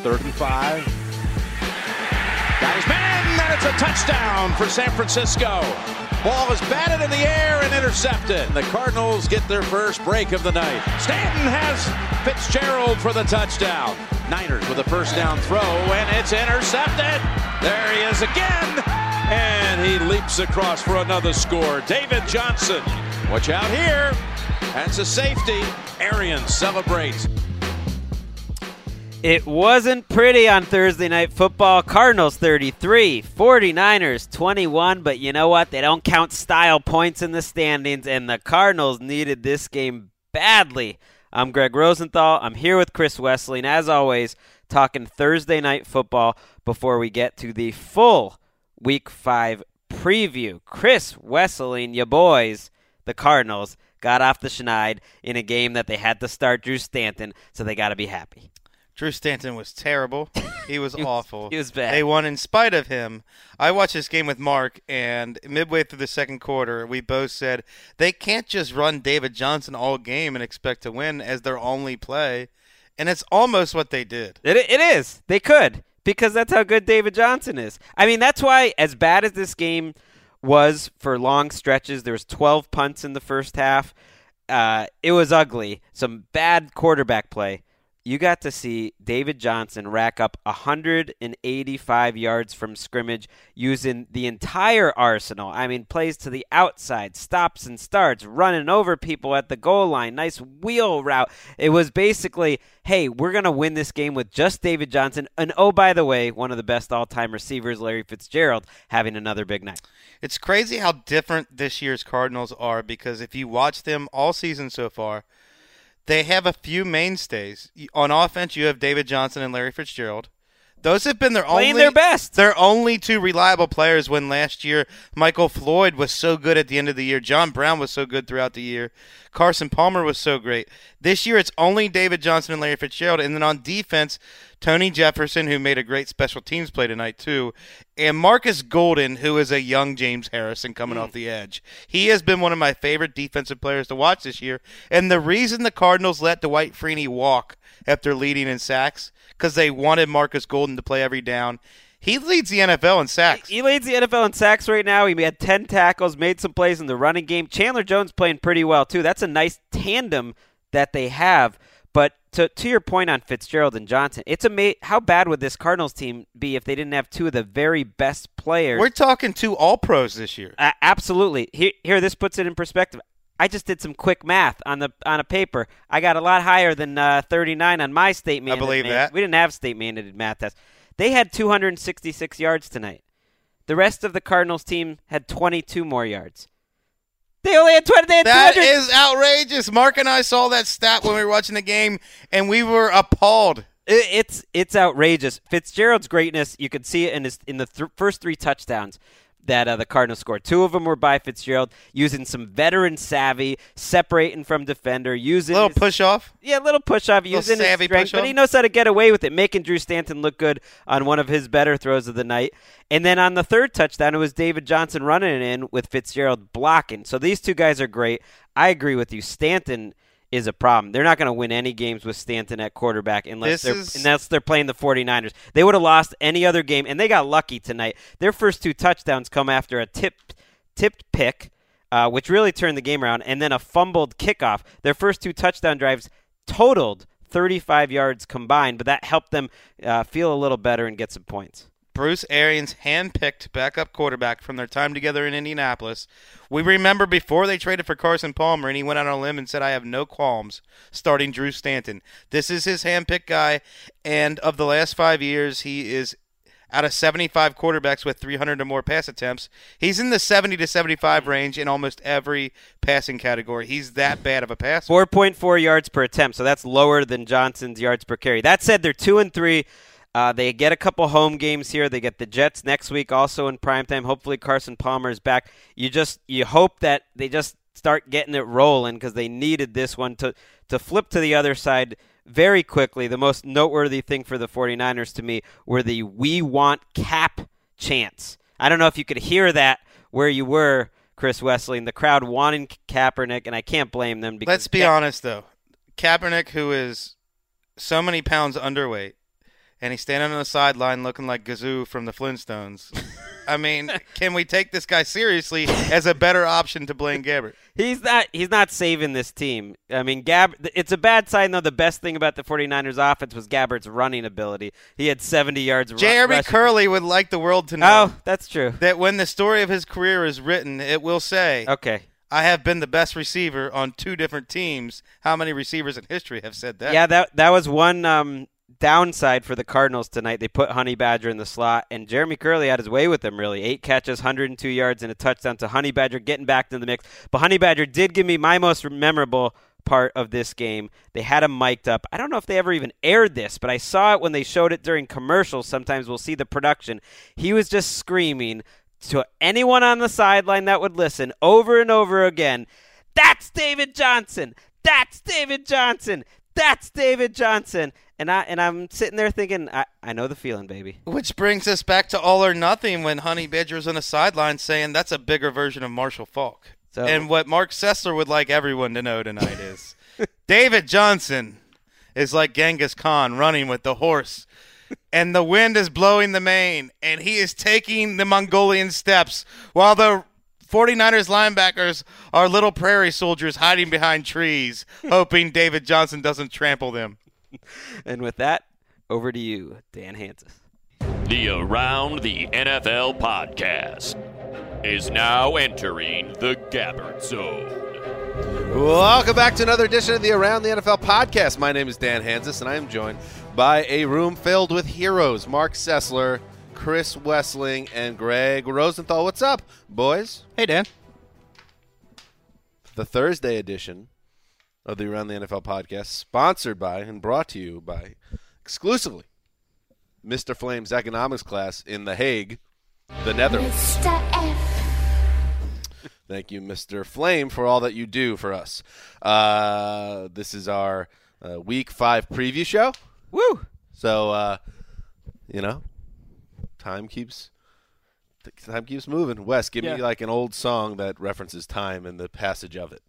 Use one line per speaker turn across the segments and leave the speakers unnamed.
Third and five. Got his and it's a touchdown for San Francisco. Ball is batted in the air and intercepted. The Cardinals get their first break of the night. Stanton has Fitzgerald for the touchdown. Niners with a first down throw, and it's intercepted. There he is again, and he leaps across for another score. David Johnson, watch out here. That's a safety. Arians celebrates.
It wasn't pretty on Thursday night football. Cardinals 33, 49ers 21, but you know what? They don't count style points in the standings, and the Cardinals needed this game badly. I'm Greg Rosenthal. I'm here with Chris Wessling, and as always, talking Thursday night football before we get to the full Week 5 preview. Chris Wessling and your boys, the Cardinals, got off the schneid in a game that they had to start Drew Stanton, so they got to be happy.
Drew Stanton was terrible. He was
He was-
awful.
he was bad.
They won in spite of him. I watched this game with Mark, and midway through the second quarter, we both said they can't just run David Johnson all game and expect to win as their only play. And it's almost what they did.
It, it is. They could because that's how good David Johnson is. I mean, that's why as bad as this game was for long stretches, there was 12 punts in the first half. Uh, it was ugly. Some bad quarterback play. You got to see David Johnson rack up 185 yards from scrimmage using the entire arsenal. I mean, plays to the outside, stops and starts, running over people at the goal line, nice wheel route. It was basically, hey, we're going to win this game with just David Johnson. And oh, by the way, one of the best all time receivers, Larry Fitzgerald, having another big night.
It's crazy how different this year's Cardinals are because if you watch them all season so far, they have a few mainstays. On offense, you have David Johnson and Larry Fitzgerald. Those have been their
Playing
only
their best.
Their only two reliable players. When last year Michael Floyd was so good at the end of the year, John Brown was so good throughout the year, Carson Palmer was so great. This year it's only David Johnson and Larry Fitzgerald, and then on defense, Tony Jefferson, who made a great special teams play tonight too, and Markus Golden, who is a young James Harrison coming off the edge. He has been one of my favorite defensive players to watch this year, and the reason the Cardinals let Dwight Freeney walk after leading in sacks because they wanted Markus Golden to play every down. He leads the NFL in sacks.
He leads the NFL in sacks right now. He had 10 tackles, made some plays in the running game. Chandler Jones playing pretty well, too. That's a nice tandem that they have. But to, to your point on Fitzgerald and Johnson, it's ama- how bad would this Cardinals team be if they didn't have two of the very best players?
We're talking two All Pros this year.
Uh, absolutely. Here, here, this puts it in perspective. I just did some quick math on the on a paper. I got a lot higher than uh, 39 on my state mandated.
I
believe
that.
We didn't have state mandated math tests. They had 266 yards tonight. The rest of the Cardinals team had 22 more yards. They only had 20. They had
That
200
is outrageous. Mark and I saw that stat when we were watching the game, and we were appalled.
It- It's it's outrageous. Fitzgerald's greatness, you could see it in his in the th- first three touchdowns. That uh, the Cardinals scored. Two of them were by Fitzgerald, using some veteran savvy, separating from defender, using a
Little
his-
push off.
yeah, a little push off, using his strength, but he knows how to get away with it, making Drew Stanton look good on one of his better throws of the night. And then on the third touchdown, it was David Johnson running it in with Fitzgerald blocking. So these two guys are great. I agree with you. Stanton is a problem. They're not going to win any games with Stanton at quarterback unless
This
they're
is-
unless they're playing the 49ers. They would have lost any other game and they got lucky tonight. Their first two touchdowns come after a tip tipped pick uh, which really turned the game around, and then a fumbled kickoff. Their first two touchdown drives totaled 35 yards combined, but that helped them uh, feel a little better and get some points.
Bruce Arians handpicked backup quarterback from their time together in Indianapolis. We remember before they traded for Carson Palmer, and he went on a limb and said, I have no qualms starting Drew Stanton. This is his handpicked guy, and of the last five years, he is out of 75 quarterbacks with 300 or more pass attempts. He's in the 70 to 75 range in almost every passing category. He's that bad of a passer.
4.4 yards per attempt, so that's lower than Johnson's yards per carry. That said, they're two and three. Uh, they get a couple home games here. They get the Jets next week, also in primetime. Hopefully, Carson Palmer is back. You just you hope that they just start getting it rolling because they needed this one to to flip to the other side very quickly. The most noteworthy thing for the 49ers to me were the "We want Cap" chants. I don't know if you could hear that where you were, Chris Wessling, and the crowd wanting Kaepernick, and I can't blame them. Because
Let's be
Ka-
honest, though. Kaepernick, who is so many pounds underweight, and he's standing on the sideline looking like Gazoo from the Flintstones. I mean, can we take this guy seriously as a better option to Blaine Gabbert?
He's not he's not saving this team. I mean, Gab it's a bad sign though. The best thing about the 49ers offense was Gabbert's running ability. He had 70 yards
Jeremy
rushing.
Kerley would like the world to know
Oh, that's true.
that when the story of his career is written, it will say,
Okay.
I have been the best receiver on two different teams. How many receivers in history have said that?
Yeah, that that was one um, downside for the Cardinals tonight. They put Honey Badger in the slot, and Jeremy Kerley had his way with them. Really, eight catches, 102 yards, and a touchdown to Honey Badger, getting back in the mix. But Honey Badger did give me my most memorable part of this game. They had him mic'd up. I don't know if they ever even aired this, but I saw it when they showed it during commercials. Sometimes we'll see the production. He was just screaming to anyone on the sideline that would listen over and over again. That's David Johnson. That's David Johnson. That's David Johnson. And I and I'm sitting there thinking, I, I know the feeling, baby.
Which brings us back to all or nothing when Honey Badger was on the sideline saying that's a bigger version of Marshall Faulk.
So-
and what Mark Sessler would like everyone to know tonight is David Johnson is like Genghis Khan running with the horse. And the wind is blowing the mane, and he is taking the Mongolian steps while the 49ers linebackers are little prairie soldiers hiding behind trees, hoping David Johnson doesn't trample them.
And with that, over to you, Dan Hanzus.
The Around the NFL podcast is now entering the Gabbert Zone.
Welcome back to another edition of the Around the NFL podcast. My name is Dan Hanzus, and I am joined by a room filled with heroes Mark Sessler, Chris Wessling, and Greg Rosenthal. What's up, boys?
Hey, Dan.
The Thursday edition of the Around the NFL podcast, sponsored by and brought to you by exclusively Mr. Flame's economics class in The Hague, the Netherlands. Thank you, Mr. Flame, for all that you do for us. Uh, this is our uh, week five preview show.
Woo!
So, uh, you know, time keeps time keeps moving. Wes, give
Yeah.
me like an old song that references time and the passage of it.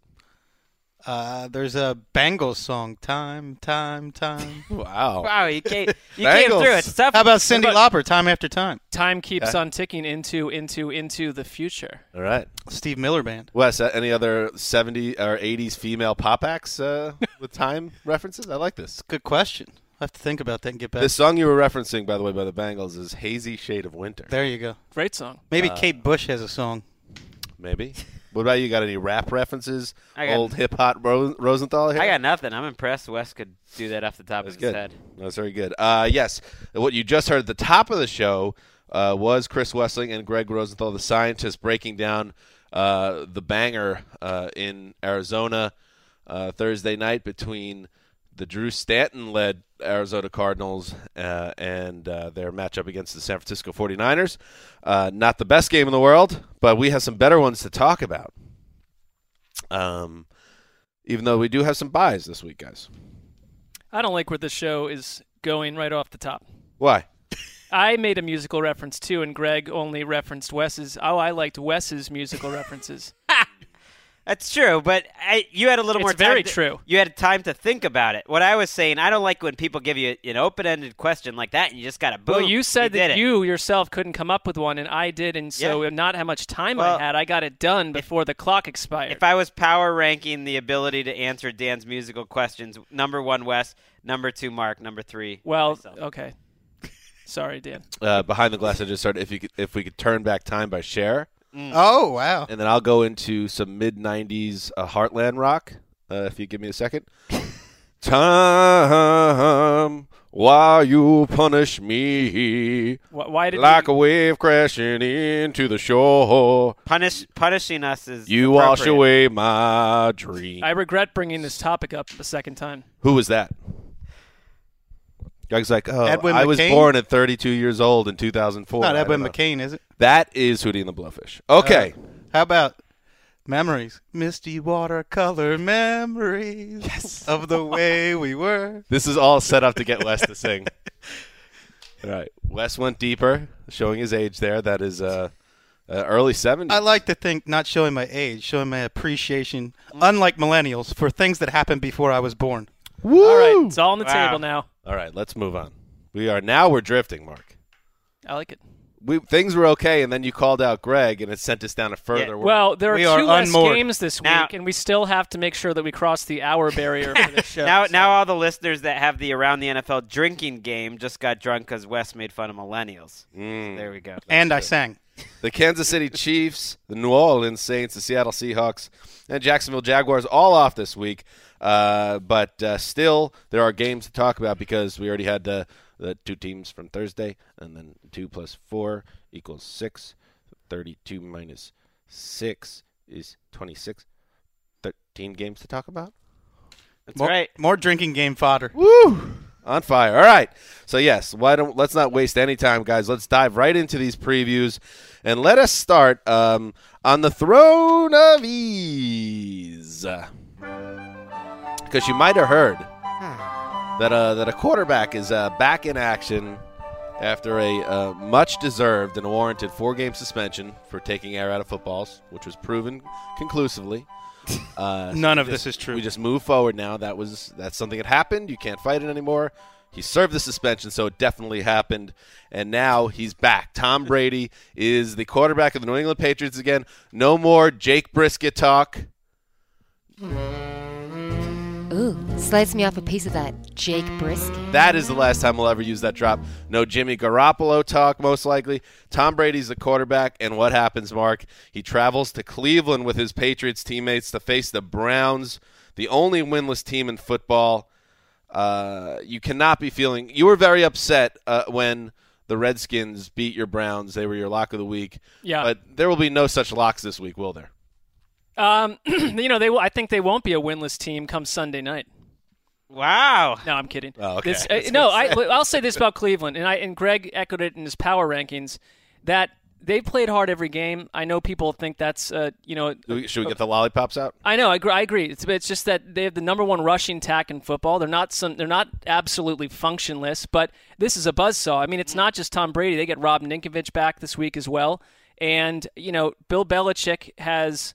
Uh, there's a Bangles song, "Time, Time, Time."
Wow!
Wow, you came, you came
Bengals.
through. It's tough.
How about Cyndi
What
Lauper, "Time After Time"?
Time keeps
Yeah.
on ticking into into into the future.
All right,
Steve Miller Band.
Wes. uh, Any other '70s or '80s female pop acts uh, with time references? I like this.
Good question. I have to think about that and get back.
This song you were referencing, by the way, by the Bangles, is "Hazy Shade of Winter."
there you go.
Great song.
Maybe
Uh,
Kate Bush has a song.
Maybe. What about you? Got any rap references?
I got-
Old hip hop Ro- Rosenthal here.
I got nothing. I'm impressed. Wes could do that off the top
That's
of his
good.
head.
That's very good. Uh, yes, what you just heard at the top of the show uh, was Chris Wessling and Greg Rosenthal, the scientists, breaking down uh, the banger uh, in Arizona uh, Thursday night between the Drew Stanton led Arizona Cardinals uh, and uh, their matchup against the San Francisco 49ers. Uh, not the best game in the world, but we have some better ones to talk about. Um, even though we do have some buys this week, guys.
I don't like where the show is going right off the top.
Why?
I made a musical reference too, and Greg only referenced Wes's. Oh, I liked Wes's musical references.
That's true, but I, you had a little
It's
more. Time
very
to-
true.
You had time to think about it. What I was saying, I don't like when people give you an open-ended question like that, and you just got to boom.
well, you said
did
that
it.
you yourself couldn't come up with one, and I did, and so
Yeah.
not how much time
Well,
I had, I got it done before the clock expired.
If I was power ranking the ability to answer Dan's musical questions, number one, Wes. Number two, Mark. Number three.
well,
myself.
okay. Sorry, Dan.
Uh, behind the glass, I just started. If you could, if we could turn back time by Cher,
Oh wow!
and then I'll go into some mid '90s uh, Heartland rock. Uh, if you give me a second. Time while you punish me,
Wh- Why did
like
you,
a wave crashing into the shore.
Punish punishing us is
You wash away my dream.
I regret bringing this topic up a second time.
Who was that? Greg's like, oh,
Edwin
I was
McCain?
born at 32 years old in 2004.
Not
I
Edwin
don't know.
McCain, is it?
That is Hootie and the Blowfish. Okay.
Uh, how about memories? Misty watercolor memories yes. of the way we were.
This is all set up to get Wes to sing. All right. Wes went deeper, showing his age there. That is uh, uh, early 70s.
I like to think not showing my age, showing my appreciation, unlike millennials, for things that happened before I was born.
Woo!
All right, it's all on the
Wow.
table now.
All right, let's move on. We are now we're drifting, Mark.
I like it.
We things were okay, and then you called out Greg, and it sent us down a further.
Yeah.
Well, there are
We
two
are
less
unmoored.
games this week,
Now-
and we still have to make sure that we cross the hour barrier for the show.
Now,
so-
now all the listeners that have the around the NFL drinking game just got drunk because Wes made fun of millennials.
Mm.
There we go.
And I sang.
the Kansas City Chiefs, the New Orleans Saints, the Seattle Seahawks, and Jacksonville Jaguars all off this week. Uh, but uh, still, there are games to talk about because we already had the, the two teams from Thursday, and then two plus four equals six. 32 minus six is 26. 13 games to talk about.
That's
more,
right.
More drinking game fodder.
Woo! On fire. All right. So yes, why don't let's not waste any time, guys. Let's dive right into these previews, and let us start um, on the throne of ease, because you might have heard that uh, that a quarterback is uh, back in action after a uh, much deserved and warranted four game suspension for taking air out of footballs, which was proven conclusively. Uh,
None
we
of
just-
this is true.
We just move forward now. That was that's something that happened. You can't fight it anymore. He served the suspension, so it definitely happened. And now he's back. Tom Brady is the quarterback of the New England Patriots again. No more Jake Brisket talk.
Ooh, slice me off a piece of that Jake Brisket.
That is the last time we'll ever use that drop. No Jimmy Garoppolo talk, most likely. Tom Brady's the quarterback, and what happens, Mark? He travels to Cleveland with his Patriots teammates to face the Browns, the only winless team in football. Uh, you cannot be feeling. You were very upset uh, when the Redskins beat your Browns. They were your lock of the week.
Yeah.
But there will be no such locks this week, will there?
Um, you know, they will. I think they won't be a winless team come Sunday night.
Wow.
No, I'm kidding.
Oh, okay.
This- uh, no, I, I'll say this about Cleveland, and I and Greg echoed it in his power rankings that they played hard every game. I know people think that's uh, you know.
Do we- Should we get the lollipops out?
I know. I agree. I agree. It's, it's just that they have the number one rushing tack in football. They're not some. They're not absolutely functionless, but this is a buzzsaw. I mean, it's not just Tom Brady. They get Rob Ninkovich back this week as well, and you know, Bill Belichick has.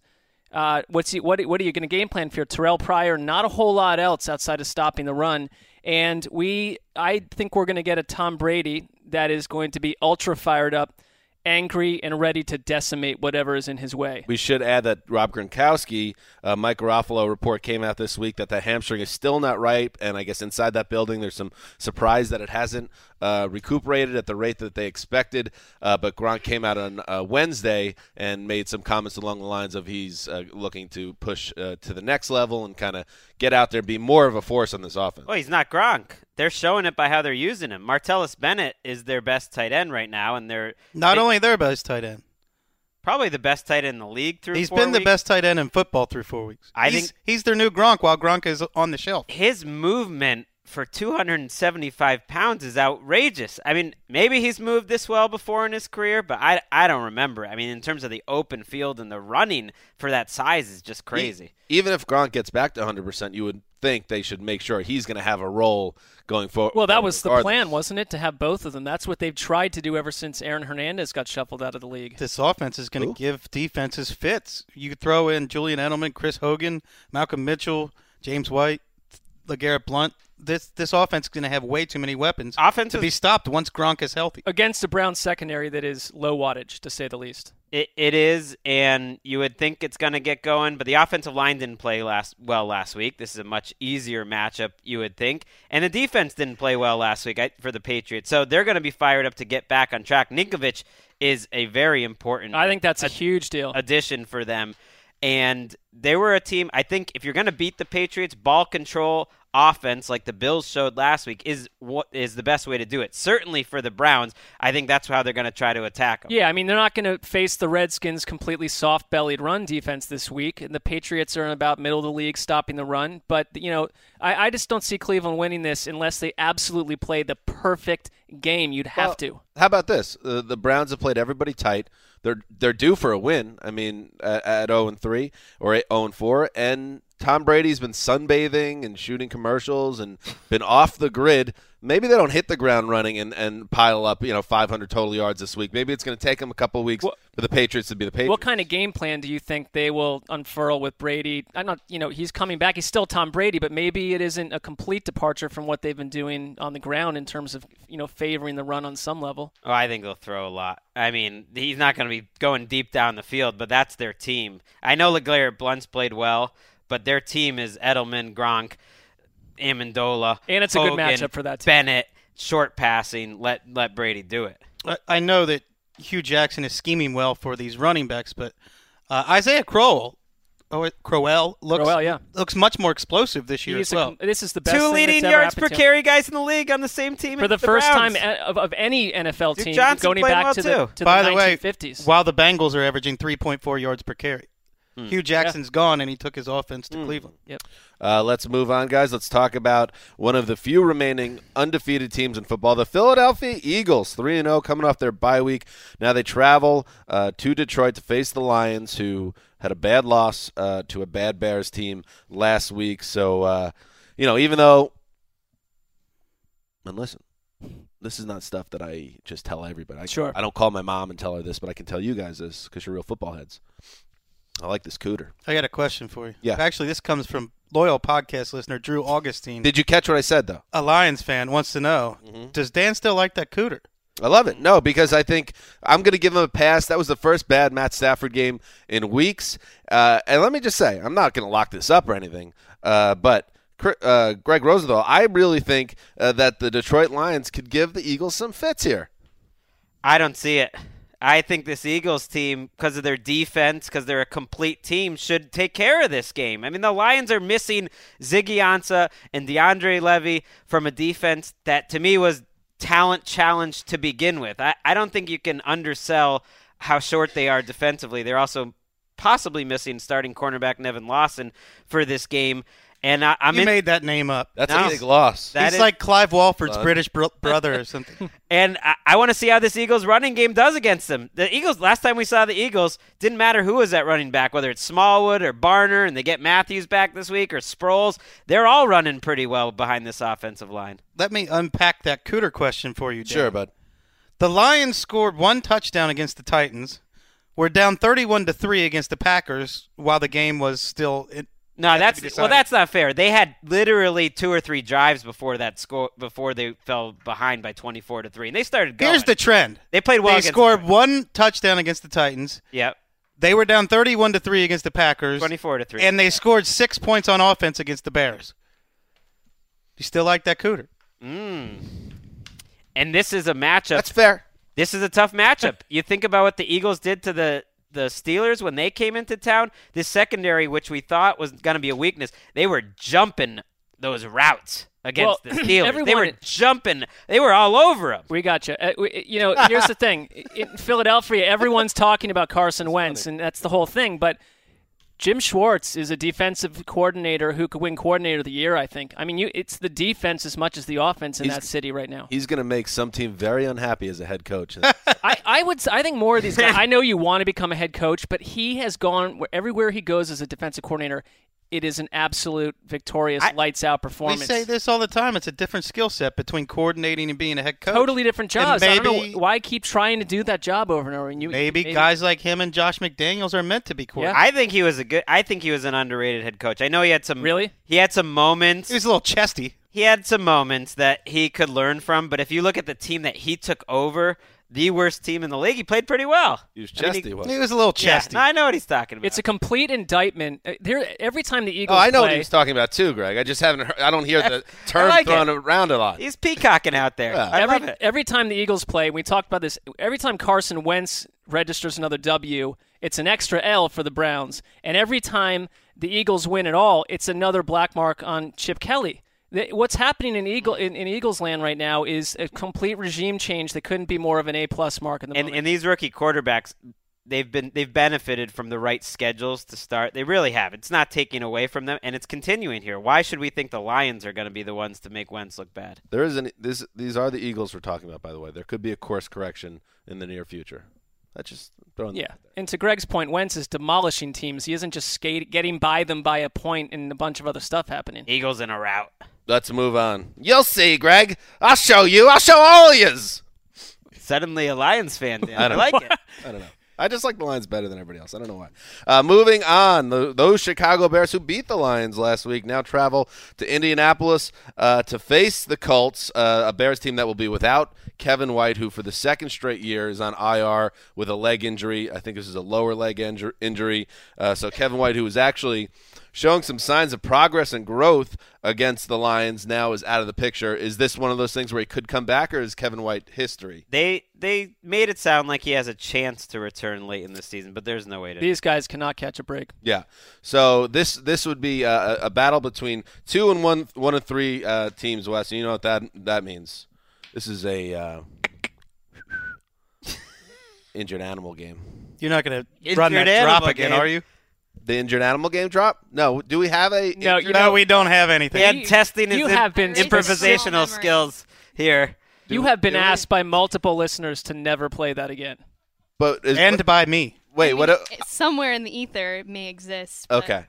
Uh, what's he, what? What are you going to game plan for Terrell Pryor? Not a whole lot else outside of stopping the run. And we, I think we're going to get a Tom Brady that is going to be ultra fired up, angry, and ready to decimate whatever is in his way.
We should add that Rob Gronkowski, uh, Mike Garafolo report came out this week that the hamstring is still not ripe, and I guess inside that building there's some surprise that it hasn't uh, recuperated at the rate that they expected. Uh, but Gronk came out on uh, Wednesday and made some comments along the lines of he's uh, looking to push uh, to the next level and kind of get out there, be more of a force on this offense.
Well, he's not Gronk. They're showing it by how they're using him. Martellus Bennett is their best tight end right now, and they're
Not
they-
only their best tight end,
probably the best tight end in the league through.
He's
four
been the best tight end in football through four weeks.
I
he's,
think-
he's their new Gronk while Gronk is on the shelf.
His movement for 275 pounds is outrageous. I mean, maybe he's moved this well before in his career, but I, I don't remember. I mean, in terms of the open field and the running for that size is just crazy.
E- even if Gronk gets back to 100%, you would think they should make sure he's going to have a role going forward.
Well, that was the plan, wasn't it, to have both of them? That's what they've tried to do ever since Aaron Hernandez got shuffled out of the league.
This offense is going to give defenses fits. You could throw in Julian Edelman, Chris Hogan, Malcolm Mitchell, James White, LeGarrette Blunt. This this offense is going to have way too many weapons
Offense
to be stopped once Gronk is healthy.
Against a Brown secondary that is low wattage, to say the least.
It, it is, and you would think it's going to get going, but the offensive line didn't play last well last week. This is a much easier matchup, you would think, and the defense didn't play well last week for the Patriots. So they're going to be fired up to get back on track. Ninkovich is a very important.
I think that's a huge deal.
Addition for them, and they were a team. I think if you're going to beat the Patriots, ball control offense like the Bills showed last week is what is the best way to do it. Certainly for the Browns, I think that's how they're going to try to attack them.
Yeah, I mean, they're not going to face the Redskins' completely soft bellied run defense this week. And the Patriots are in about middle of the league stopping the run. But, you know, I, I just don't see Cleveland winning this unless they absolutely play the perfect game. You'd have
Well,
to.
How about this? Uh, the Browns have played everybody tight. They're they're due for a win. I mean, at, at 0 and 3 or 0 and 4 and Tom Brady's been sunbathing and shooting commercials and been off the grid. Maybe they don't hit the ground running and, and pile up, you know, 500 total yards this week. Maybe it's going to take them a couple of weeks for the Patriots to be the Patriots.
What kind of game plan do you think they will unfurl with Brady? I'm not, you know, he's coming back. He's still Tom Brady, but maybe it isn't a complete departure from what they've been doing on the ground in terms of, you know, favoring the run on some level.
Oh, I think they'll throw a lot. I mean, he's not going to be going deep down the field, but that's their team. I know LeGarrette Blunt's played well, but their team is Edelman, Gronk, Amendola,
And it's a good matchup for that team.
Bennett, short passing. Let let Brady do it.
I, I know that Hue Jackson is scheming well for these running backs, but uh, Isaiah Crowell, oh, it- Crowell looks
Crowell, yeah.
looks much more explosive this year
He's
as well.
a, this is the best
Two
thing
leading
that's ever
yards per
happened to him.
carry guys in the league on the same team
for
as
the, first
Browns.
time of, of any NFL
Duke
team
Johnson
going back
well,
to the
too.
to
By
the
the way,
1950s.
while the Bengals are averaging 3.4 yards per carry,
Hmm.
Hue Jackson's gone and he took his offense to Cleveland.
Yep.
Uh, let's move on, guys. Let's talk about one of the few remaining undefeated teams in football, the Philadelphia Eagles, three and zero, coming off their bye week. Now they travel uh, to Detroit to face the Lions, who had a bad loss uh, to a bad Bears team last week. So, uh, you know, even though, and listen, this is not stuff that I just tell everybody. I,
Sure.
I don't call my mom and tell her this, but I can tell you guys this because you're real football heads. I like this cooter.
I got a question for you.
Yeah.
Actually, this comes from loyal podcast listener Drew Augustine.
Did you catch what I said, though?
a Lions fan wants to know:
Mm-hmm.
Does Dan still like that cooter?
I love it. No, because I think I'm going to give him a pass. That was the first bad Matt Stafford game in weeks. Uh, and let me just say, I'm not going to lock this up or anything, uh, but uh, Greg Rosenthal, I really think uh, that the Detroit Lions could give the Eagles some fits here.
I don't see it. I think this Eagles team, because of their defense, because they're a complete team, should take care of this game. I mean, the Lions are missing Ziggy Ansah and DeAndre Levy from a defense that, to me, was talent challenge to begin with. I, I don't think you can undersell how short they are defensively. They're also possibly missing starting cornerback Nevin Lawson for this game. And I, I'm
you
in,
made that name up.
That's
No.
a big loss.
That
He's
is-
like Clive Walford's
Son.
British bro- brother or something.
And I, I want to see how this Eagles running game does against them. The Eagles, last time we saw the Eagles, didn't matter who was at running back, whether it's Smallwood or Barner, and they get Matthews back this week or Sproles. They're all running pretty well behind this offensive line.
Let me unpack that cooter question for you. Dan.
Sure, bud.
The Lions scored one touchdown against the Titans. We're down 31 to 3 against the Packers while the game was still in,
No, that's well, that's not fair. They had literally two or three drives before that score before they fell behind by twenty four to three, and they started going.
Here's the trend.
They played well
They
against
scored one touchdown against the Titans.
Yep,
They were down 31 to 3 against the Packers.
twenty four to three.
And they scored 6 points on offense against the Bears. You still like that cooter?
Mm. And this is a matchup.
That's fair.
This is a tough matchup. you think about what the Eagles did to the the Steelers when they came into town. This secondary, which we thought was going to be a weakness, they were jumping those routes against
Well,
the Steelers. they were jumping. They were all over them.
We got you. Uh, we- you know, here's the thing: in Philadelphia, everyone's talking about Carson Wentz, and that's the whole thing. But Jim Schwartz is a defensive coordinator who could win Coordinator of the Year. I think. I mean, you, it's the defense as much as the offense in
He's-
that city right now.
He's going to make some team very unhappy as a head coach.
I, I would. I think more of these guys. I know you want to become a head coach, but he has gone where, everywhere he goes as a defensive coordinator. It is an absolute victorious, lights out performance.
We say this all the time. It's a different skill set between coordinating and being a head coach.
Totally different
And
jobs. I don't know why keep trying to do that job over and over. And you,
Maybe, guys like him and Josh McDaniels are meant to be coordinators.
I think he was a good. I think he was an underrated head coach. I know he had some.
Really?
He had some moments.
He was a little chesty.
He had some moments that he could learn from, but if you look at the team that he took over, the worst team in the league, he played pretty well.
He was
I mean,
chesty,
He was a little
Yeah,
chesty.
no, I know what he's talking about.
It's a complete indictment. Uh, There, every time the Eagles.
Oh, I know what
play,
he was talking about too, Greg. I just haven't. Heard, I don't hear the term
like
thrown
it.
around a lot.
He's peacocking out there.
Yeah.
I
every,
love it.
every time the Eagles play, we talked about this. Every time Carson Wentz registers another W, it's an extra L for the Browns. And every time the Eagles win at all, it's another black mark on Chip Kelly. The- What's happening in Eagle in, in Eagles land right now is a complete regime change that couldn't be more of an A plus mark in the
And, and these rookie quarterbacks, they've been they've benefited from the right schedules to start. They really have. It's not taking away from them, and it's continuing here. Why should we think the Lions are going to be the ones to make Wentz look bad?
There is an this. These are the Eagles we're talking about, by the way. There could be a course correction in the near future. That's just throwing.
Yeah,
out there.
and to Greg's point, Wentz is demolishing teams. He isn't just skate, getting by them by a point and a bunch of other stuff happening.
Eagles in a rout.
Let's move on. You'll see, Greg. I'll show you. I'll show all of yous.
Suddenly a Lions fan. Dan.
I
I, like it.
I don't know. I just like the Lions better than everybody else. I don't know why. Uh, moving on, the, those Chicago Bears who beat the Lions last week now travel to Indianapolis uh, to face the Colts, uh, a Bears team that will be without Kevin White, who for the second straight year is on IR with a leg injury. I think this is a lower leg injur- injury. Uh, so Kevin White, who was actually showing some signs of progress and growth against the Lions, now is out of the picture. Is this one of those things where he could come back, or is Kevin White history?
They they made it sound like he has a chance to return late in the season, but there's no way to.
These guys cannot catch a break.
Yeah. So this this would be a, a battle between two and one one and three uh, teams. West. You know what that that means? This is a uh, injured animal game.
You're not going to run that drop again,
game.
are you?
The injured animal game drop? No. Do we have a?
No,
injured-
you
No,
know-
we don't have anything.
He had testing his
you have been
improvisational skills here.
You have been asked by multiple listeners to never play that again.
But is,
and by me.
wait, what? a-
somewhere in the ether it may exist. but
okay.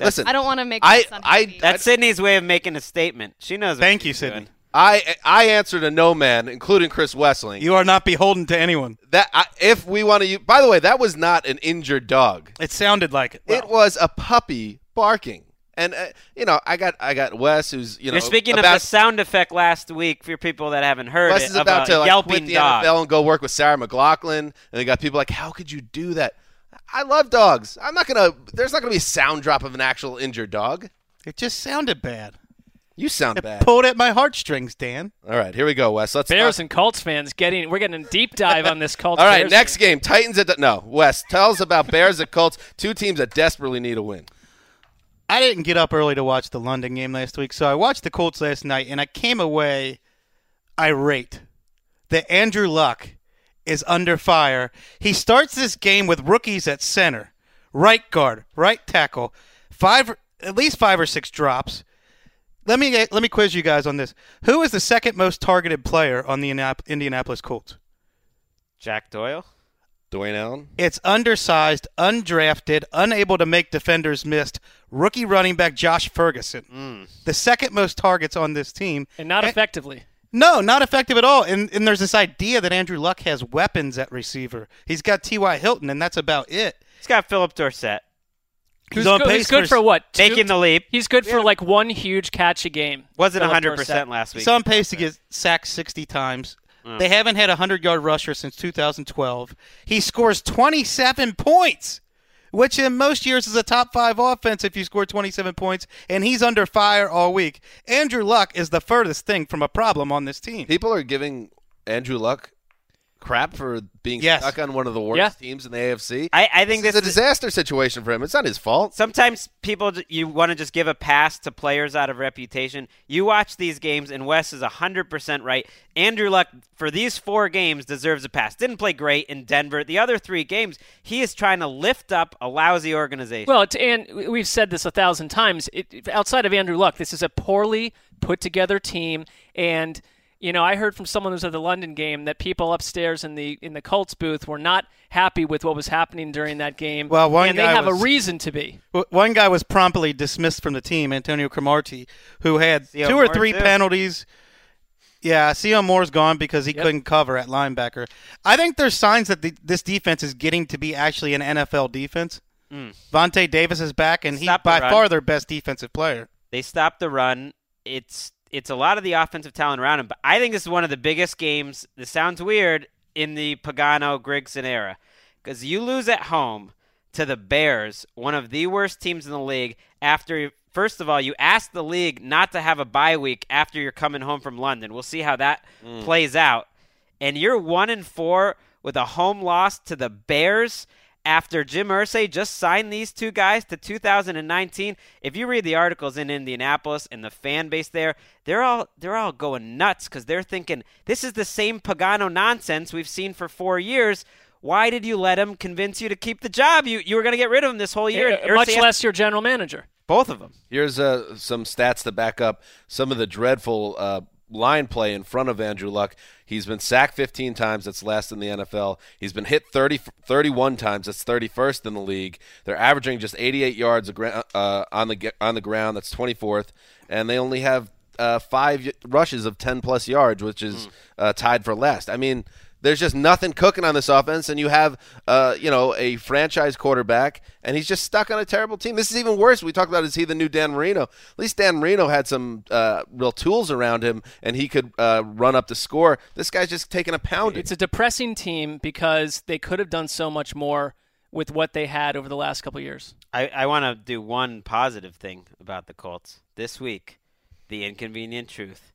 Listen,
I don't want to make
I
this sound
I
heavy.
That's Sydney's way of making a statement. She knows. What
Thank you,
she's
Sydney.
doing.
I I answered a no man, including Chris Wessling.
You are not beholden to anyone.
that I, if we want to use. By the way, that was not an injured dog.
It sounded like it.
it was a puppy barking. And uh, you know, I got I got Wes, who's you know
You're speaking
about,
of the sound effect last week for people that haven't heard
Wes
it
is about
a
to like,
yelping
quit the
dog.
NFL and go work with Sarah McLachlan, and they got people like, "How could you do that?" I love dogs. I'm not gonna. There's not gonna be a sound drop of an actual injured dog.
It just sounded bad.
You sound
It
bad.
pulled at my heartstrings, Dan.
All right, here we go, Wes. Let's
Bears
talk-
and Colts fans getting we're getting a deep dive on this Colts.
All right,
Bears
next
game.
game, Titans at the no. Wes, tell us about Bears at Colts, two teams that desperately need a win.
I didn't get up early to watch the London game last week, so I watched the Colts last night, and I came away irate that Andrew Luck is under fire. He starts this game with rookies at center, right guard, right tackle, five at least five or six drops. Let me let me quiz you guys on this. Who is the second most targeted player on the Indianapolis Colts?
Jack Doyle.
Dwayne Allen.
It's undersized, undrafted, unable to make defenders missed. Rookie running back Josh Ferguson, hmm. the second most targets on this team,
and not
And-
effectively.
No, not effective at all. And, and there's this idea that Andrew Luck has weapons at receiver. He's got T.Y. Hilton, and that's about it.
He's got Phillip Dorsett
He's on
good,
pace
who's good for,
for
what? two-
making the leap.
He's good for like one huge catch a game.
Wasn't 100 percent last week.
He's on pace to get sacked 60 times. They haven't had a 100 yard rusher since 2012. He scores 27 points, which in most years is a top five offense if you score 27 points, and he's under fire all week. Andrew Luck is the furthest thing from a problem on this team.
People are giving Andrew Luck crap for being
Yes.
stuck on one of the worst
Yeah.
teams in the AFC?
I, I think
this,
this
is a disaster situation for him. It's not his fault.
Sometimes people you want to just give a pass to players out of reputation. You watch these games, and Wes is hundred percent right. Andrew Luck for these four games deserves a pass. Didn't play great in Denver. The other three games, he is trying to lift up a lousy organization.
Well, it's, and we've said this a thousand times. It, outside of Andrew Luck, this is a poorly put together team, and you know, I heard from someone who was at the London game that people upstairs in the in the Colts booth were not happy with what was happening during that game.
Well, one
and they have
was-
a reason to be.
One guy was promptly dismissed from the team, Antonio Cromartie, who had
Sio
two or three
too.
penalties. Yeah, Sio Moore's gone because he couldn't cover at linebacker. I think there's signs that the, this defense is getting to be actually an NFL defense.
Mm.
Vontae Davis is back, and he's
Stop the
by
run.
far their best defensive player.
They stopped the run. It's it's a lot of the offensive talent around him, but I think this is one of the biggest games. This sounds weird in the Pagano Grigson era because you lose at home to the Bears, one of the worst teams in the league. After first of all, you asked the league not to have a bye week after you're coming home from London. We'll see how that
Mm.
plays out. And you're one and four with a home loss to the Bears after Jim Irsay just signed these two guys to 2019. If you read the articles in Indianapolis and the fan base there, they're all they're all going nuts because they're thinking this is the same Pagano nonsense we've seen for four years. Why did you let him convince you to keep the job? You you were going to get rid of him this whole year.
Uh, much
Irsay has-
less your general manager.
both of them.
Here's uh, some stats to back up some of the dreadful uh, line play in front of Andrew Luck. He's been sacked 15 times. That's last in the NFL. He's been hit 30, 31 times. That's 31st in the league. They're averaging just 88 yards uh, on the on the ground. That's 24th, and they only have uh, five rushes of 10 plus yards, which is uh, tied for last. I mean. There's just nothing cooking on this offense, and you have, uh, you know, a franchise quarterback, and he's just stuck on a terrible team. This is even worse. We talked about is he the new Dan Marino? At least Dan Marino had some uh, real tools around him, and he could uh, run up the score. This guy's just taking a pounding.
It's a depressing team because they could have done so much more with what they had over the last couple of years.
I, I want to do one positive thing about the Colts this week. The inconvenient truth: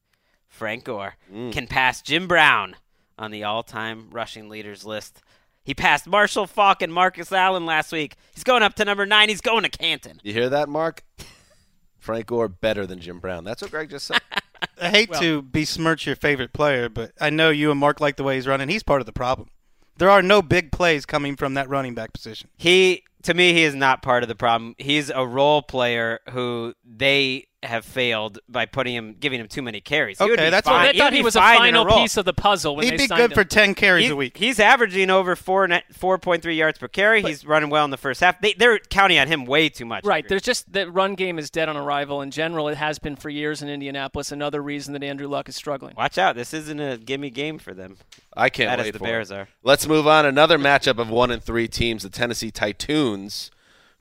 Frank Gore can pass Jim Brown on the all-time rushing leaders list. He passed Marshall Faulk and Marcus Allen last week. He's going up to number nine. He's going to Canton.
You hear that, Mark? Frank Gore better than Jim Brown. That's what Greg just said.
I hate to besmirch your favorite player, but I know you and Mark like the way he's running. He's part of the problem. There are no big plays coming from that running back position.
He, to me, he is not part of the problem. He's a role player who they have failed by putting him, giving him too many carries. He would
Okay,
be
that's
fine.
what-
They thought he was a final
role.
piece of the puzzle when
He'd
they
be good
him.
for 10 carries
He's,
a week.
he's averaging over four net, 4.3 yards per carry. he's running well in the first half. They, they're counting on him way too much.
Right. There's just the run game is dead on arrival in general. It has been for years in Indianapolis. Another reason that Andrew Luck is struggling.
Watch out. This isn't a gimme game for them.
I can't
That is
wait
the
for
Bears
it.
are.
Let's move on. Another matchup of one and three teams: the Tennessee Titans,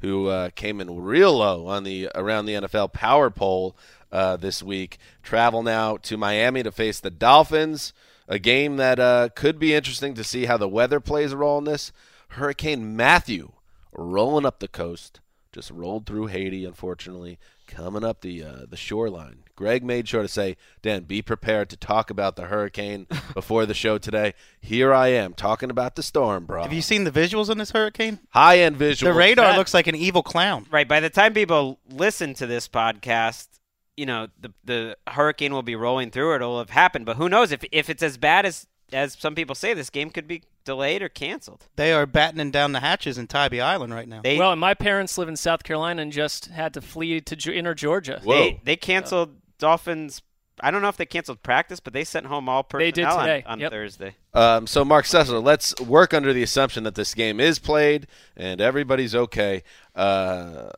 who uh, came in real low on the around the NFL Power Poll uh, this week, travel now to Miami to face the Dolphins. A game that uh, could be interesting to see how the weather plays a role in this. Hurricane Matthew rolling up the coast, just rolled through Haiti, unfortunately, coming up the uh, the shoreline. Greg made sure to say, Dan, be prepared to talk about the hurricane before the show today. Here I am talking about the storm, bro.
Have you seen the visuals on this hurricane?
High end visual.
The radar
That-
looks like an evil clown.
Right. By the time people listen to this podcast, you know the the hurricane will be rolling through. it. It'll have happened. But who knows if if it's as bad as as some people say, this game could be delayed or canceled.
They are battening down the hatches in Tybee Island right now.
They
well, and my parents live in South Carolina and just had to flee to inner Georgia.
they, they canceled Dolphins. I don't know if they canceled practice, but they sent home all personnel
They did
on-
today.
on,
Yep.
Thursday.
Um, so, Mark Sessler, let's work under the assumption that this game is played and everybody's okay. Uh,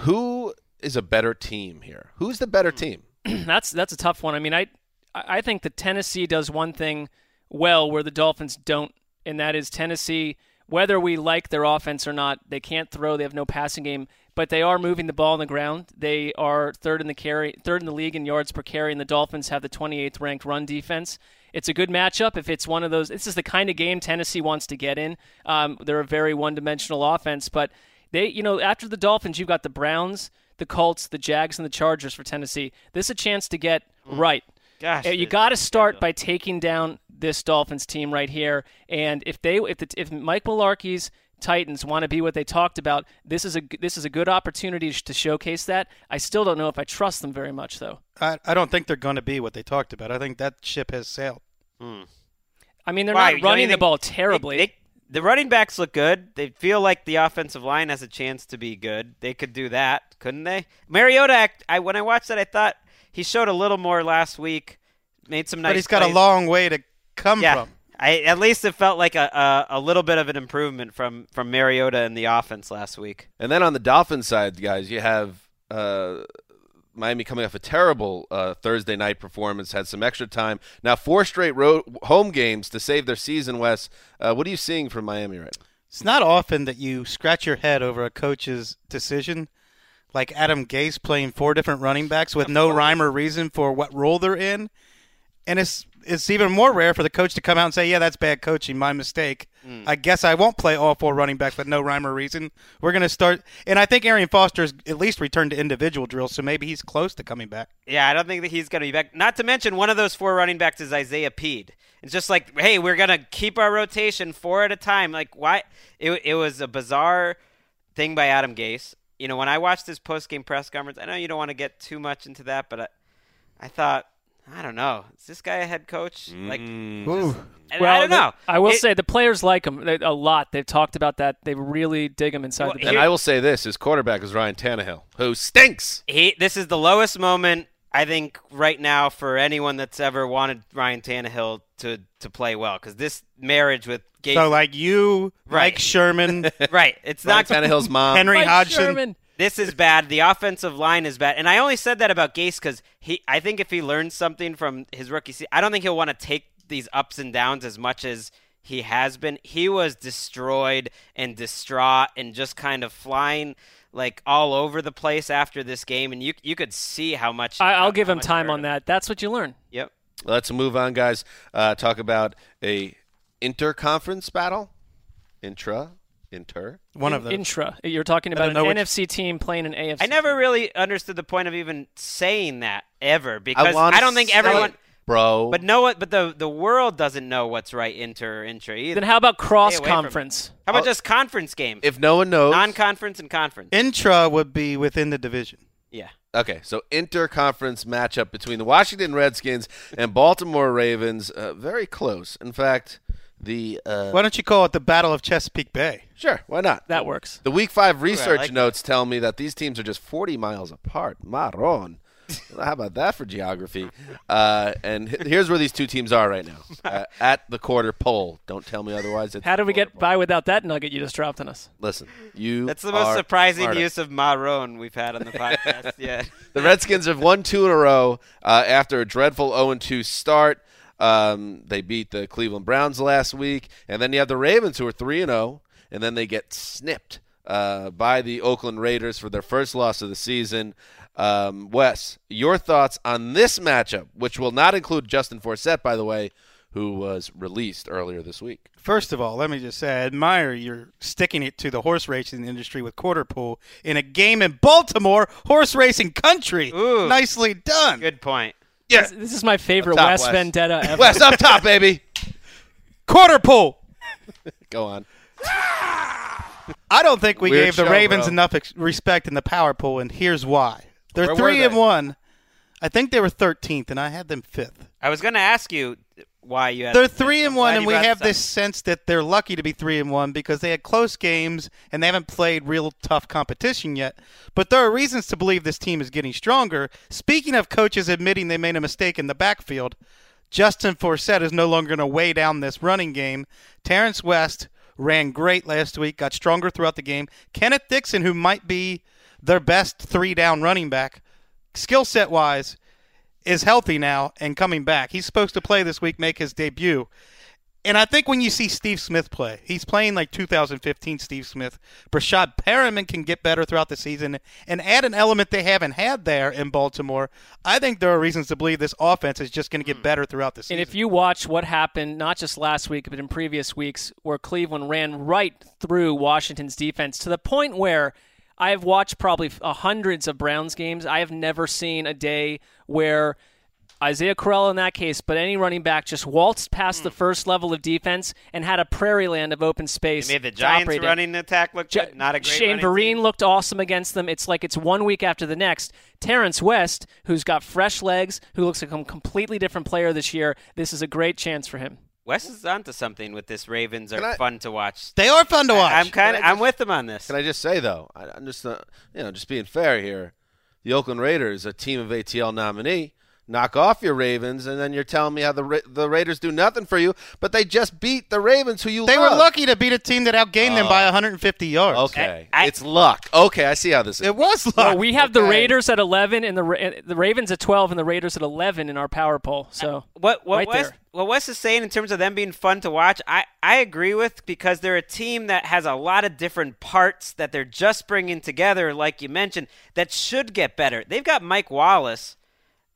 who is a better team here? Who's the better team?
that's that's a tough one. I mean, I I think that Tennessee does one thing well where the Dolphins don't, and that is Tennessee. Whether we like their offense or not, they can't throw. They have no passing game, but they are moving the ball on the ground. They are third in the carry, third in the league in yards per carry, and the Dolphins have the 28th ranked run defense. It's a good matchup if it's one of those. This is the kind of game Tennessee wants to get in. Um, they're a very one-dimensional offense, but they, you know, after the Dolphins, you've got the Browns, the Colts, the Jags, and the Chargers for Tennessee. This is a chance to get right.
Gosh,
Uh, you got to start by taking down this Dolphins team right here. And if they if the, if Mike Mularkey's Titans want to be what they talked about, this is a this is a good opportunity to showcase that. I still don't know if I trust them very much though.
I, I don't think they're going to be what they talked about. I think that ship has sailed.
Hmm.
I mean, they're
Why,
not
you don't
running the ball terribly.
They- they- the running backs look good. They feel like the offensive line has a chance to be good. They could do that, couldn't they? Mariota, I when I watched that, I thought he showed a little more last week. Made some nice.
but he's got a long way to come
yeah.
from.
I, at least it felt like a, a a little bit of an improvement from from Mariota in the offense last week.
And then on the Dolphins side, guys, you have uh, Miami coming off a terrible uh, Thursday night performance, had some extra time. Now four straight road home games to save their season. Wes, uh, what are you seeing from Miami right now?
It's not often that you scratch your head over a coach's decision, like Adam Gase playing four different running backs with no rhyme or reason for what role they're in, and it's it's even more rare for the coach to come out and say, "Yeah, that's bad coaching, my mistake."
Mm.
I guess I won't play all four running backs with no rhyme or reason. We're going to start, and I think Arian Foster's at least returned to individual drills, so maybe he's close to coming back.
Yeah, I don't think that he's going to be back. Not to mention, one of those four running backs is Isaiah Pead. It's just like, hey, we're going to keep our rotation four at a time. Like, why? It, it was a bizarre thing by Adam Gase. You know, when I watched this post game press conference, I know you don't want to get too much into that, but I, I thought, I don't know. Is this guy a head coach? Like, mm. just-
well,
I don't
the-
know.
I will
It-
say the players like him a lot. They've talked about that. They really dig him inside the
And. I will say this: his quarterback is Ryan Tannehill, who stinks.
he this is the lowest moment I think right now for anyone that's ever wanted Ryan Tannehill to to play well because this marriage with Gase,
So, like you,
Right.
Mike Sherman,
right? It's
Ryan
not
Tannehill's mom.
Henry
Mike
Hodgson.
Sherman.
This is bad. The offensive line is bad, and I only said that about Gase because he. I think if he learns something from his rookie season, I don't think he'll want to take these ups and downs as much as he has been. He was destroyed and distraught and just kind of flying like all over the place after this game, and you you could see how much.
I, I'll give
how
him time
hurt
on that. That's what you learn.
Yep.
Let's move on, guys. Uh, talk about a interconference battle, intra, inter.
One of those.
Intra. You're talking about an
don't which-
NFC team playing an AFC.
I never really understood the point of even saying that ever because
wanna
I, don't think everyone.
it, bro.
But no, but the the world doesn't know what's right inter or intra either.
Then how about cross
Stay away from it.
conference?
How about
Oh.
just conference games?
if no one knows,
Non-conference and conference.
Intra would be within the division.
yeah.
Okay, so interconference matchup between the Washington Redskins and Baltimore Ravens, uh, very close. In fact, the uh,
Why don't you call it the Battle of Chesapeake Bay?
sure, why not?
That works.
The Week Five research
like
notes tell me that these teams are just 40 miles apart. Maron. How about that for geography? Uh, and here's where these two teams are right now uh, at the quarter pole. Don't tell me otherwise. It's
How did we get
quarter
by without that nugget you just dropped on us?
Listen, you.
That's the most surprising
smarter.
use of Maroon we've had on the podcast. yeah.
The Redskins have won two in a row uh, after a dreadful 0 2 start. Um, they beat the Cleveland Browns last week, and then you have the Ravens who are three and zero, and then they get snipped uh, by the Oakland Raiders for their first loss of the season. Um, Wes, your thoughts on this matchup, which will not include Justin Forsett, by the way, who was released earlier this week.
First of all, let me just say I admire you're sticking it to the horse racing industry with quarter pool in a game in Baltimore, horse racing country.
Ooh.
Nicely done.
Good point.
Yeah,
This, this is my favorite
Up top,
West
Wes.
Vendetta ever.
Wes up top, baby.
Quarter pool.
Go on.
I don't think we
Weird
gave the
show,
Ravens
bro.
enough ex- respect in the power pool, and here's why. They're
Where were
three and
they?
one. I think they were 13th, and I had them fifth.
I was going to ask you why you had.
They're three and one, and we have this sense that they're lucky to be three and one because they had close games and they haven't played real tough competition yet. But there are reasons to believe this team is getting stronger. Speaking of coaches admitting they made a mistake in the backfield, Justin Forsett is no longer going to weigh down this running game. Terrance West ran great last week, got stronger throughout the game. Kenneth Dixon, who might be their best three down running back, skill set wise, is healthy now and coming back. He's supposed to play this week, make his debut. And I think when you see Steve Smith play, he's playing like 2015 Steve Smith. Breshad Perriman can get better throughout the season and add an element they haven't had there in Baltimore. I think there are reasons to believe this offense is just going to get hmm. better throughout the season.
And if you watch what happened, not just last week, but in previous weeks, where Cleveland ran right through Washington's defense to the point where I have watched probably uh, hundreds of Browns games. I have never seen a day where Isaiah Crowell in that case, but any running back just waltzed past the first level of defense and had a prairie land of open space.
They made the Giants running attack look good. Not a great
Shane Vereen
team.
looked awesome against them. It's like it's one week after the next. Terrance West, who's got fresh legs, who looks like a completely different player this year, this is a great chance for him.
Wes is onto something with this. Ravens are
I-
fun to watch.
They are fun to watch.
I, am kind of
I
I'm with them on this.
Can I just say though, I, I'm just uh, you know just being fair here. The Oakland Raiders, a team of ATL nominee, knock off your Ravens, and then you're telling me how the Ra- the Raiders do nothing for you, but they just beat the Ravens, who you
They
love.
were lucky to beat a team that outgained them by 150 yards.
Okay, it's luck. Okay, I see how this is.
It was luck.
Well, we have the Raiders at 11 and the Ra- the Ravens at 12 and the Raiders at 11 in our power poll. So uh,
what what
right
Wes,
there.
what Wes is saying in terms of them being fun to watch, I, I agree with because they're a team that has a lot of different parts that they're just bringing together, like you mentioned, that should get better. They've got Mike Wallace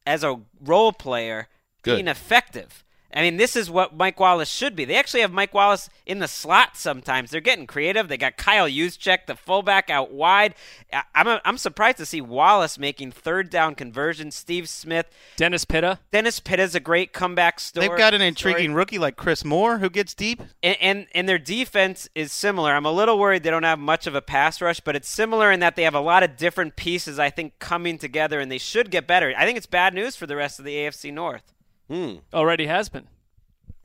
as a role player
Good.
being effective. I mean, this is what Mike Wallace should be. They actually have Mike Wallace in the slot sometimes. They're getting creative. They got Kyle Juszczyk, the fullback, out wide. I- I'm, I'm surprised to see Wallace making third down conversions. Steve Smith.
Dennis Pitta.
Dennis Pitta's a great comeback story.
They've got an
story.
intriguing rookie like Chris Moore who gets deep.
And, and and their defense is similar. I'm a little worried they don't have much of a pass rush, but it's similar in that they have a lot of different pieces. I think coming together, and they should get better. I think it's bad news for the rest of the AFC North.
Hmm.
Already has been.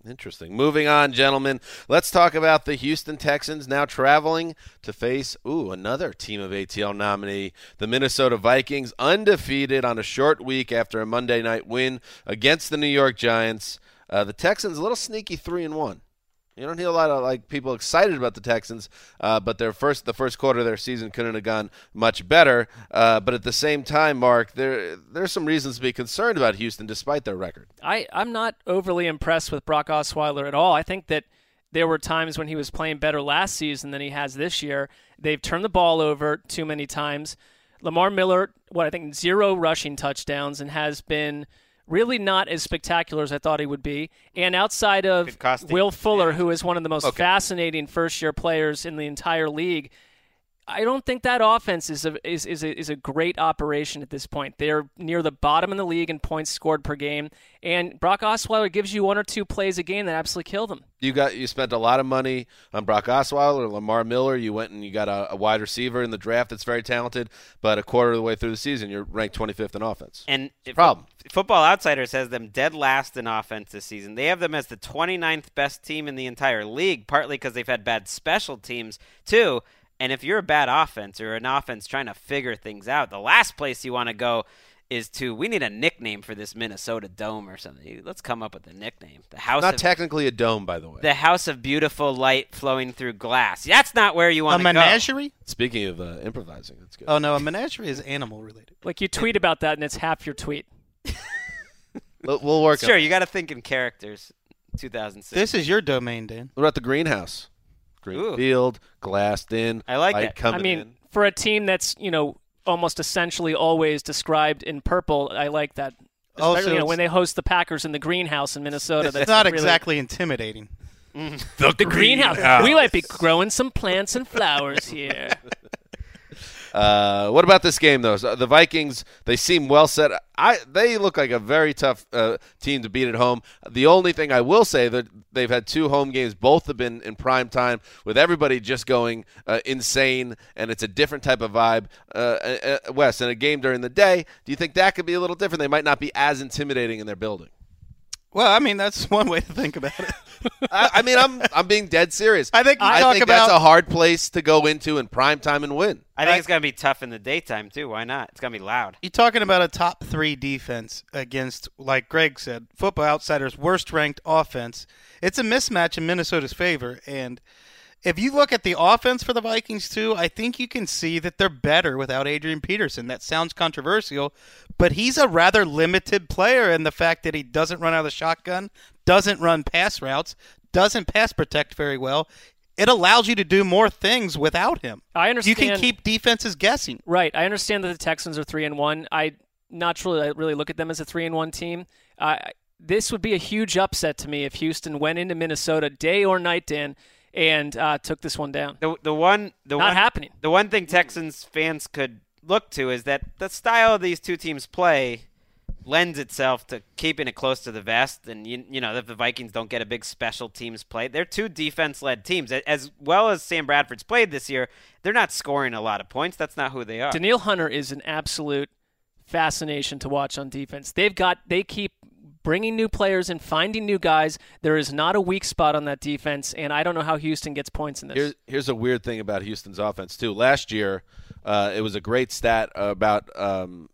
Interesting. Moving on, gentlemen. Let's talk about the Houston Texans now traveling to face ooh another team of ATL nominee, the Minnesota Vikings, undefeated on a short week after a Monday night win against the New York Giants. Uh, the Texans a little sneaky three and one. You don't hear a lot of like people excited about the Texans, uh, but their first the first quarter of their season couldn't have gone much better. Uh, but at the same time, Mark, there there's some reasons to be concerned about Houston despite their record.
I, I'm not overly impressed with Brock Osweiler at all. I think that there were times when he was playing better last season than he has this year. They've turned the ball over too many times. Lamar Miller, what I think, zero rushing touchdowns and has been really not as spectacular as I thought he would be. And outside of Will Fuller, who is one of the most
Okay.
fascinating first year players in the entire league, I don't think that offense is a, is is a, is a great operation at this point. They're near the bottom in the league in points scored per game, and Brock Osweiler gives you one or two plays a game that absolutely kill them.
You got you spent a lot of money on Brock Osweiler, or Lamar Miller. You went and you got a, a wide receiver in the draft that's very talented, but a quarter of the way through the season, you're ranked 25th in offense.
And
It's a problem.
Football Outsiders has them dead last in offense this season. They have them as the 29th best team in the entire league, partly because they've had bad special teams too. And if you're a bad offense or an offense trying to figure things out, the last place you want to go is to we need a nickname for this Minnesota Dome or something. Let's come up with a nickname. The house
Not
of
technically a dome, by the way.
the house of beautiful light flowing through glass. That's not where you
A
want to go.
menagerie?
Speaking of uh, improvising, that's good.
Oh no, a menagerie is animal related.
Like you tweet about that, and it's half your tweet.
We'll, we'll work.
Sure,
on
you got to think in characters. 2006.
This is your domain, Dan.
What about the greenhouse? Green
Ooh.
field, glassed in.
I like
light
that.
Coming
I mean,
in.
for a team that's you know almost essentially always described in purple, I like that.
Oh,
Especially,
so
you know, when they host the Packers in the greenhouse in Minnesota.
It's
That's
not
really-
exactly intimidating. Mm.
the, greenhouse. We might be growing some plants and flowers here.
Uh, what about this game though? The Vikings, they seem well set. I they look like a very tough uh, team to beat at home. The only thing I will say that they've had two home games, both have been in prime time, with everybody just going uh, insane, and it's a different type of vibe. Uh, uh, uh, Wes, in a game during the day, do you think that could be a little different? They might not be as intimidating in their building.
Well, I mean that's one way to think about it.
I, I mean, I'm I'm being dead serious.
I think
I
talk
think
about
that's a hard place to go into in prime time and win.
I think it's going to be tough in the daytime, too. Why not? It's going to be loud.
You're talking about a top three defense against, like Greg said, Football Outsiders' worst ranked offense. It's a mismatch in Minnesota's favor. And if you look at the offense for the Vikings, too, I think you can see that they're better without Adrian Peterson. That sounds controversial, but he's a rather limited player in the fact that he doesn't run out of the shotgun, doesn't run pass routes, doesn't pass protect very well. It allows you to do more things without him.
I understand.
You can keep defenses guessing.
Right. I understand that the Texans are three and one. I not really I really look at them as a three and one team. Uh, this would be a huge upset to me if Houston went into Minnesota day or night, Dan, and uh, took this one down.
The, the one the
Not
one,
happening.
The one thing Texans fans could look to is that the style of these two teams play lends itself to keeping it close to the vest. And you, you know, if the Vikings don't get a big special teams play, they're two defense-led teams. As well as Sam Bradford's played this year, they're not scoring a lot of points. That's not who they are.
Danielle Hunter is an absolute fascination to watch on defense. They've got they keep bringing new players and finding new guys. There is not a weak spot on that defense, and I don't know how Houston gets points in this.
Here's, here's a weird thing about Houston's offense too. Last year, uh, it was a great stat about um,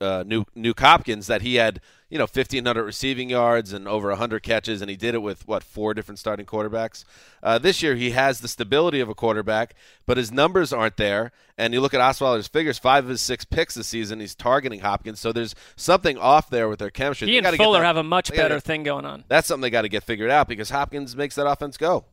uh, New Nuk Hopkins that he had you know 1500 receiving yards and over 100 catches and he did it with what four different starting quarterbacks? Uh, this year he has the stability of a quarterback but his numbers aren't there. And you look at Osweiler's figures five of his six picks this season he's targeting Hopkins. So there's something off there with their chemistry.
He
they
and Fuller have a much better thing going on.
That's something they got to get figured out because Hopkins makes that offense go.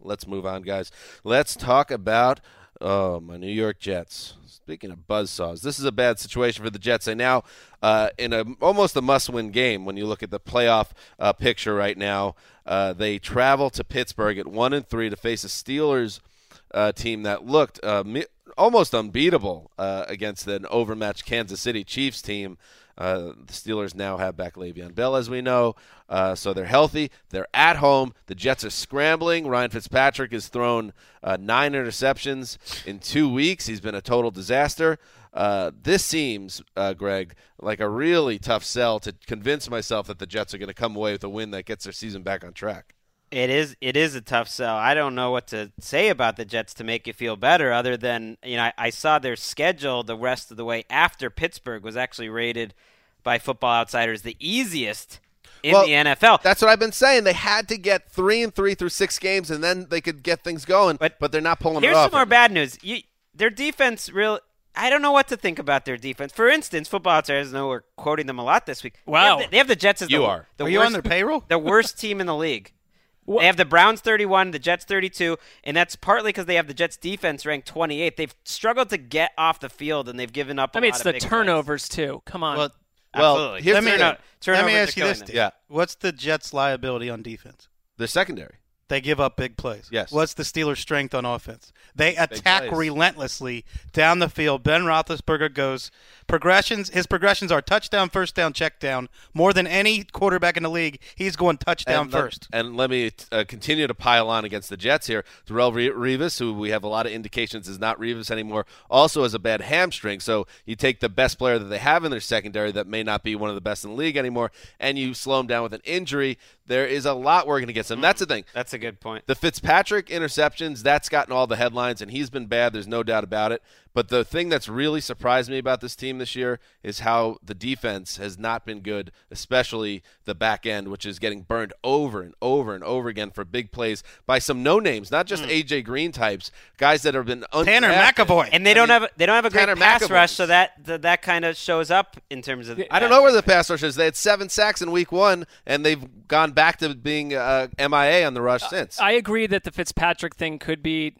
Let's move on guys. Let's talk about oh my New York Jets Speaking of buzzsaws, this is a bad situation for the Jets. They now uh, in a almost a must-win game when you look at the playoff uh, picture right now. Uh, they travel to Pittsburgh at one and three to face a Steelers uh, team that looked uh, almost unbeatable uh, against an overmatched Kansas City Chiefs team. Uh, the Steelers now have back Le'Veon Bell, as we know, uh, so they're healthy. They're at home. The Jets are scrambling. Ryan Fitzpatrick has thrown uh, nine interceptions in two weeks. He's been a total disaster. Uh, this seems, uh, Greg, like a really tough sell to convince myself that the Jets are going to come away with a win that gets their season back on track.
It is it is a tough sell. I don't know what to say about the Jets to make you feel better, other than you know I, I saw their schedule the rest of the way after Pittsburgh was actually rated by Football Outsiders the easiest in
well,
the NFL.
That's what I've been saying. They had to get three and three through six games, and then they could get things going. But, but they're not pulling
here's
it off.
some more bad news. You, their defense, real. I don't know what to think about their defense. For instance, Football Outsiders know we're quoting them a lot this week.
Wow,
they have the, they have the Jets as
you
the,
are.
The
are
worst,
you on their payroll?
The worst team in the league. They have the Browns 31, the Jets 32, and that's partly because they have the Jets defense ranked 28. They've struggled to get off the field, and they've given up.
I mean, it's the turnovers
plays.
too. Come on.
Well,
well here's
let me,
the uh,
let me ask you this:
them.
Yeah,
what's the Jets' liability on defense?
The secondary.
They give up big plays.
Yes.
What's the Steelers' strength on offense? They attack relentlessly down the field. Ben Roethlisberger goes progressions. His progressions are touchdown, first down, check down. More than any quarterback in the league, he's going touchdown
and
first.
Let, and let me uh, continue to pile on against the Jets here. Darrelle Revis, who we have a lot of indications is not Revis anymore, also has a bad hamstring. So you take the best player that they have in their secondary that may not be one of the best in the league anymore, and you slow him down with an injury. There is a lot we're going to get him. That's the thing.
That's a good point.
The Fitzpatrick interceptions, that's gotten all the headlines, and he's been bad. There's no doubt about it. But the thing that's really surprised me about this team this year is how the defense has not been good, especially the back end, which is getting burned over and over and over again for big plays by some no names, not just mm. AJ Green types, guys that have been undrafted.
Tanner McEvoy,
and they
I
don't
mean,
have they don't have a great
Tanner
pass
McEvoy.
rush, so that that, that kind of shows up in terms of.
I don't know where the pass rush is. They had seven sacks in week one, and they've gone back to being uh, MIA on the rush
uh,
since.
I agree that the Fitzpatrick thing could be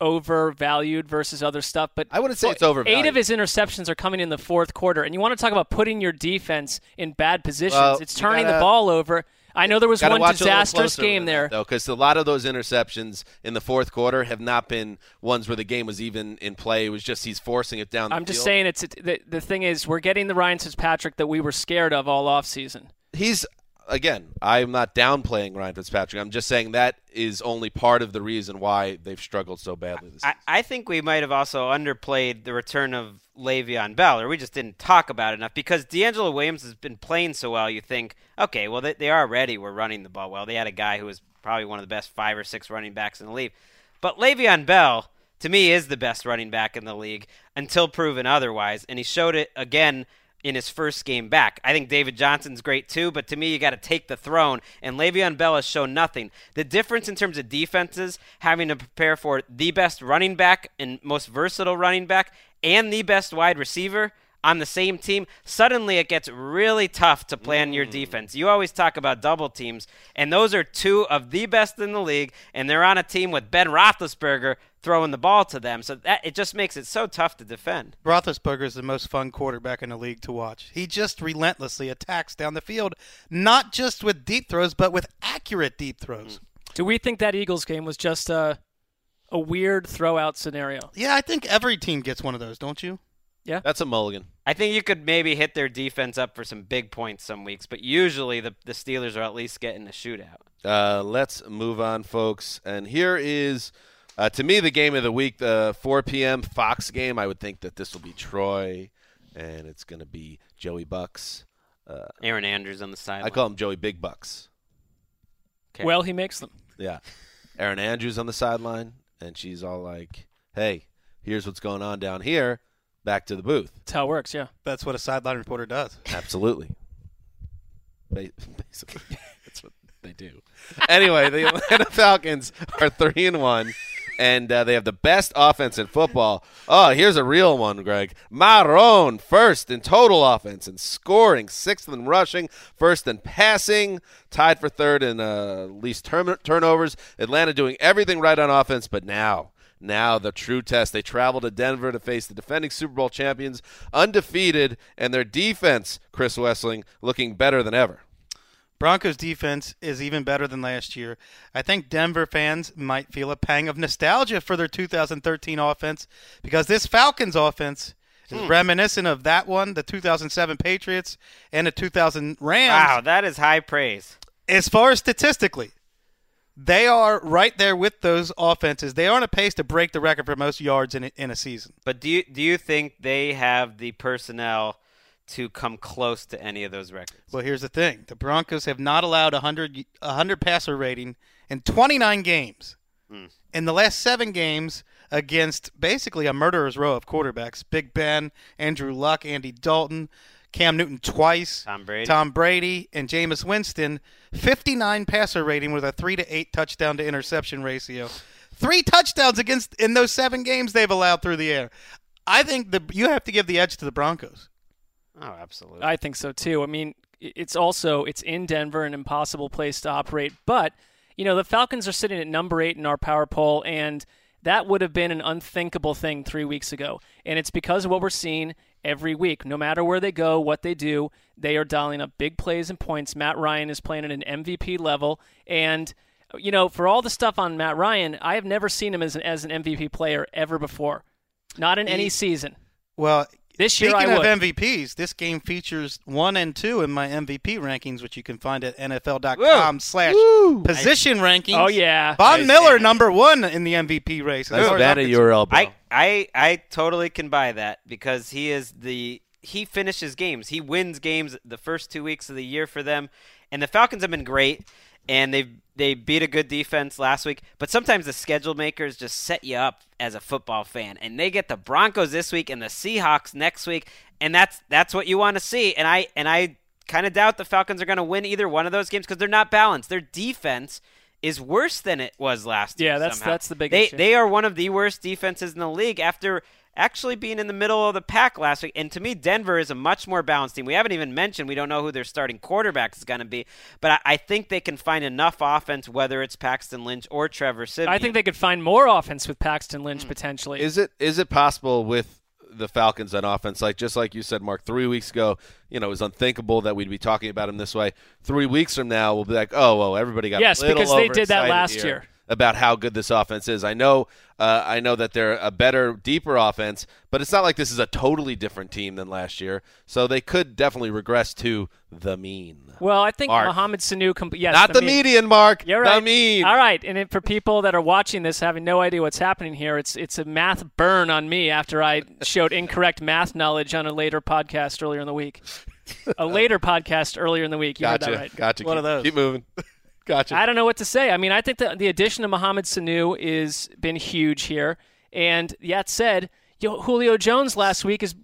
overvalued versus other stuff, but
I wouldn't say it's overvalued.
Eight of his interceptions are coming in the fourth quarter, and you want to talk about putting your defense in bad positions.
Well,
it's turning
gotta,
the ball over. I know there was one disastrous game there,
though, because a lot of those interceptions in the fourth quarter have not been ones where the game was even in play. It was just he's forcing it down.
I'm
just
field. saying it's the, the thing is we're getting the Ryan Fitzpatrick that we were scared of all off season.
He's again, I'm not downplaying Ryan Fitzpatrick. I'm just saying that is only part of the reason why they've struggled so badly this
I, I, think we might have also underplayed the return of Le'Veon Bell, or we just didn't talk about it enough because DeAngelo Williams has been playing so well. You think, okay, well, they, they already were running the ball well. They had a guy who was probably one of the best five or six running backs in the league. But Le'Veon Bell, to me, is the best running back in the league until proven otherwise. And he showed it again in his first game back. I think David Johnson's great too, but to me, you got to take the throne. And Le'Veon Bell has shown nothing. The difference in terms of defenses, having to prepare for the best running back and most versatile running back and the best wide receiver on the same team, suddenly it gets really tough to plan mm. your defense. You always talk about double teams, and those are two of the best in the league, and they're on a team with Ben Roethlisberger throwing the ball to them. So that it just makes it so tough to defend.
Roethlisberger is the most fun quarterback in the league to watch. He just relentlessly attacks down the field, not just with deep throws, but with accurate deep throws.
Mm. Do we think that Eagles game was just a a weird throwout scenario?
Yeah, I think every team gets one of those, don't you?
Yeah.
That's a mulligan.
I think you could maybe hit their defense up for some big points some weeks, but usually the the Steelers are at least getting a shootout.
Uh, let's move on, folks. And here is, uh, to me, the game of the week, the 4 p.m. Fox game. I would think that this will be Troy, and it's going to be Joey Bucks. Uh,
Erin Andrews on the sideline.
I call him Joey Big Bucks.
Okay.
Well, he makes them.
Yeah. Erin Andrews on the sideline, and she's all like, hey, here's what's going on down here. Back to the booth.
That's how it works, yeah.
That's what a sideline reporter does.
Absolutely. Basically, that's what they do. Anyway, the Atlanta Falcons are three and one, and uh, they have the best offense in football. Oh, here's a real one, Greg. Marron first in total offense and scoring, sixth in rushing, first in passing, tied for third in uh, least turn- turnovers. Atlanta doing everything right on offense, but now. Now the true test. They travel to Denver to face the defending Super Bowl champions, undefeated, and their defense, Chris Wessling, looking better than ever.
Broncos defense is even better than last year. I think Denver fans might feel a pang of nostalgia for their 2013 offense because this Falcons offense is
Hmm.
reminiscent of that one, the 2007 Patriots and the 2000 Rams.
Wow, that is high praise.
As far as statistically, they are right there with those offenses. They are on a pace to break the record for most yards in a, in a season.
But do you do you think they have the personnel to come close to any of those records?
Well, here's the thing: the Broncos have not allowed a 100 a 100 passer rating in 29 games.
Hmm.
In the last seven games against basically a murderer's row of quarterbacks: Big Ben, Andrew Luck, Andy Dalton, Cam Newton twice,
Tom Brady.
Tom Brady, and Jameis Winston. 59 passer rating with a three to eight touchdown to interception ratio. Three touchdowns against in those seven games they've allowed through the air. I think the you have to give the edge to the Broncos.
Oh, absolutely.
I think so too. I mean, it's also it's in Denver, an impossible place to operate. But you know, the Falcons are sitting at number eight in our power poll, and that would have been an unthinkable thing three weeks ago. And it's because of what we're seeing every week. No matter where they go, what they do, they are dialing up big plays and points. Matt Ryan is playing at an MVP level, and you know, for all the stuff on Matt Ryan, I have never seen him as an, as an MVP player ever before. Not in any season.
Well,
This year
speaking
I
of. MVPs, this game features one and two in my MVP rankings, which you can find at NFL.com slash position rankings.
Oh, yeah.
Von
Nice.
Miller number one in the MVP race. As far as I'm.
URL.
I, I I totally can buy that because he is the he finishes games. He wins games the first two weeks of the year for them, and the Falcons have been great. And they they beat a good defense last week, but sometimes the schedule makers just set you up as a football fan, and they get the Broncos this week and the Seahawks next week, and that's that's what you want to see. And I and I kind of doubt the Falcons are going to win either one of those games because they're not balanced. Their defense is worse than it was last year.
Yeah, that's-
somehow.
that's the big
they,
issue.
They are one of the worst defenses in the league after actually being in the middle of the pack last week. And to me, Denver is a much more balanced team. We haven't even mentioned we don't know who their starting quarterback is going to be, but I, I think they can find enough offense, whether it's Paxton Lynch or Trevor Siemian.
I think they could find more offense with Paxton Lynch hmm. potentially.
Is it is it possible with the Falcons on offense, like just like you said, Mark, three weeks ago, you know, it was unthinkable that we'd be talking about him this way. Three weeks from now, we'll be like, oh, well, everybody got
Yes,
a little
because they did that last
here
year.
About how good this offense is. I know, uh, I know that they're a better, deeper offense, but it's not like this is a totally different team than last year. So they could definitely regress to the mean.
Well, I think
Mark.
Mohamed Sanu. Com- yes,
Not the
mean.
median, Mark.
You're right.
The mean.
All right, and it, for people that are watching this having no idea what's happening here, it's it's a math burn on me after I showed incorrect math knowledge on a later podcast earlier in the week. A later podcast earlier in the week. You
Gotcha.
heard that right.
Gotcha.
One
keep,
of those.
Keep moving. Gotcha.
I don't know what to say. I mean, I think that the addition of Mohamed Sanu is been huge here. And that said, yo, Julio Jones last week is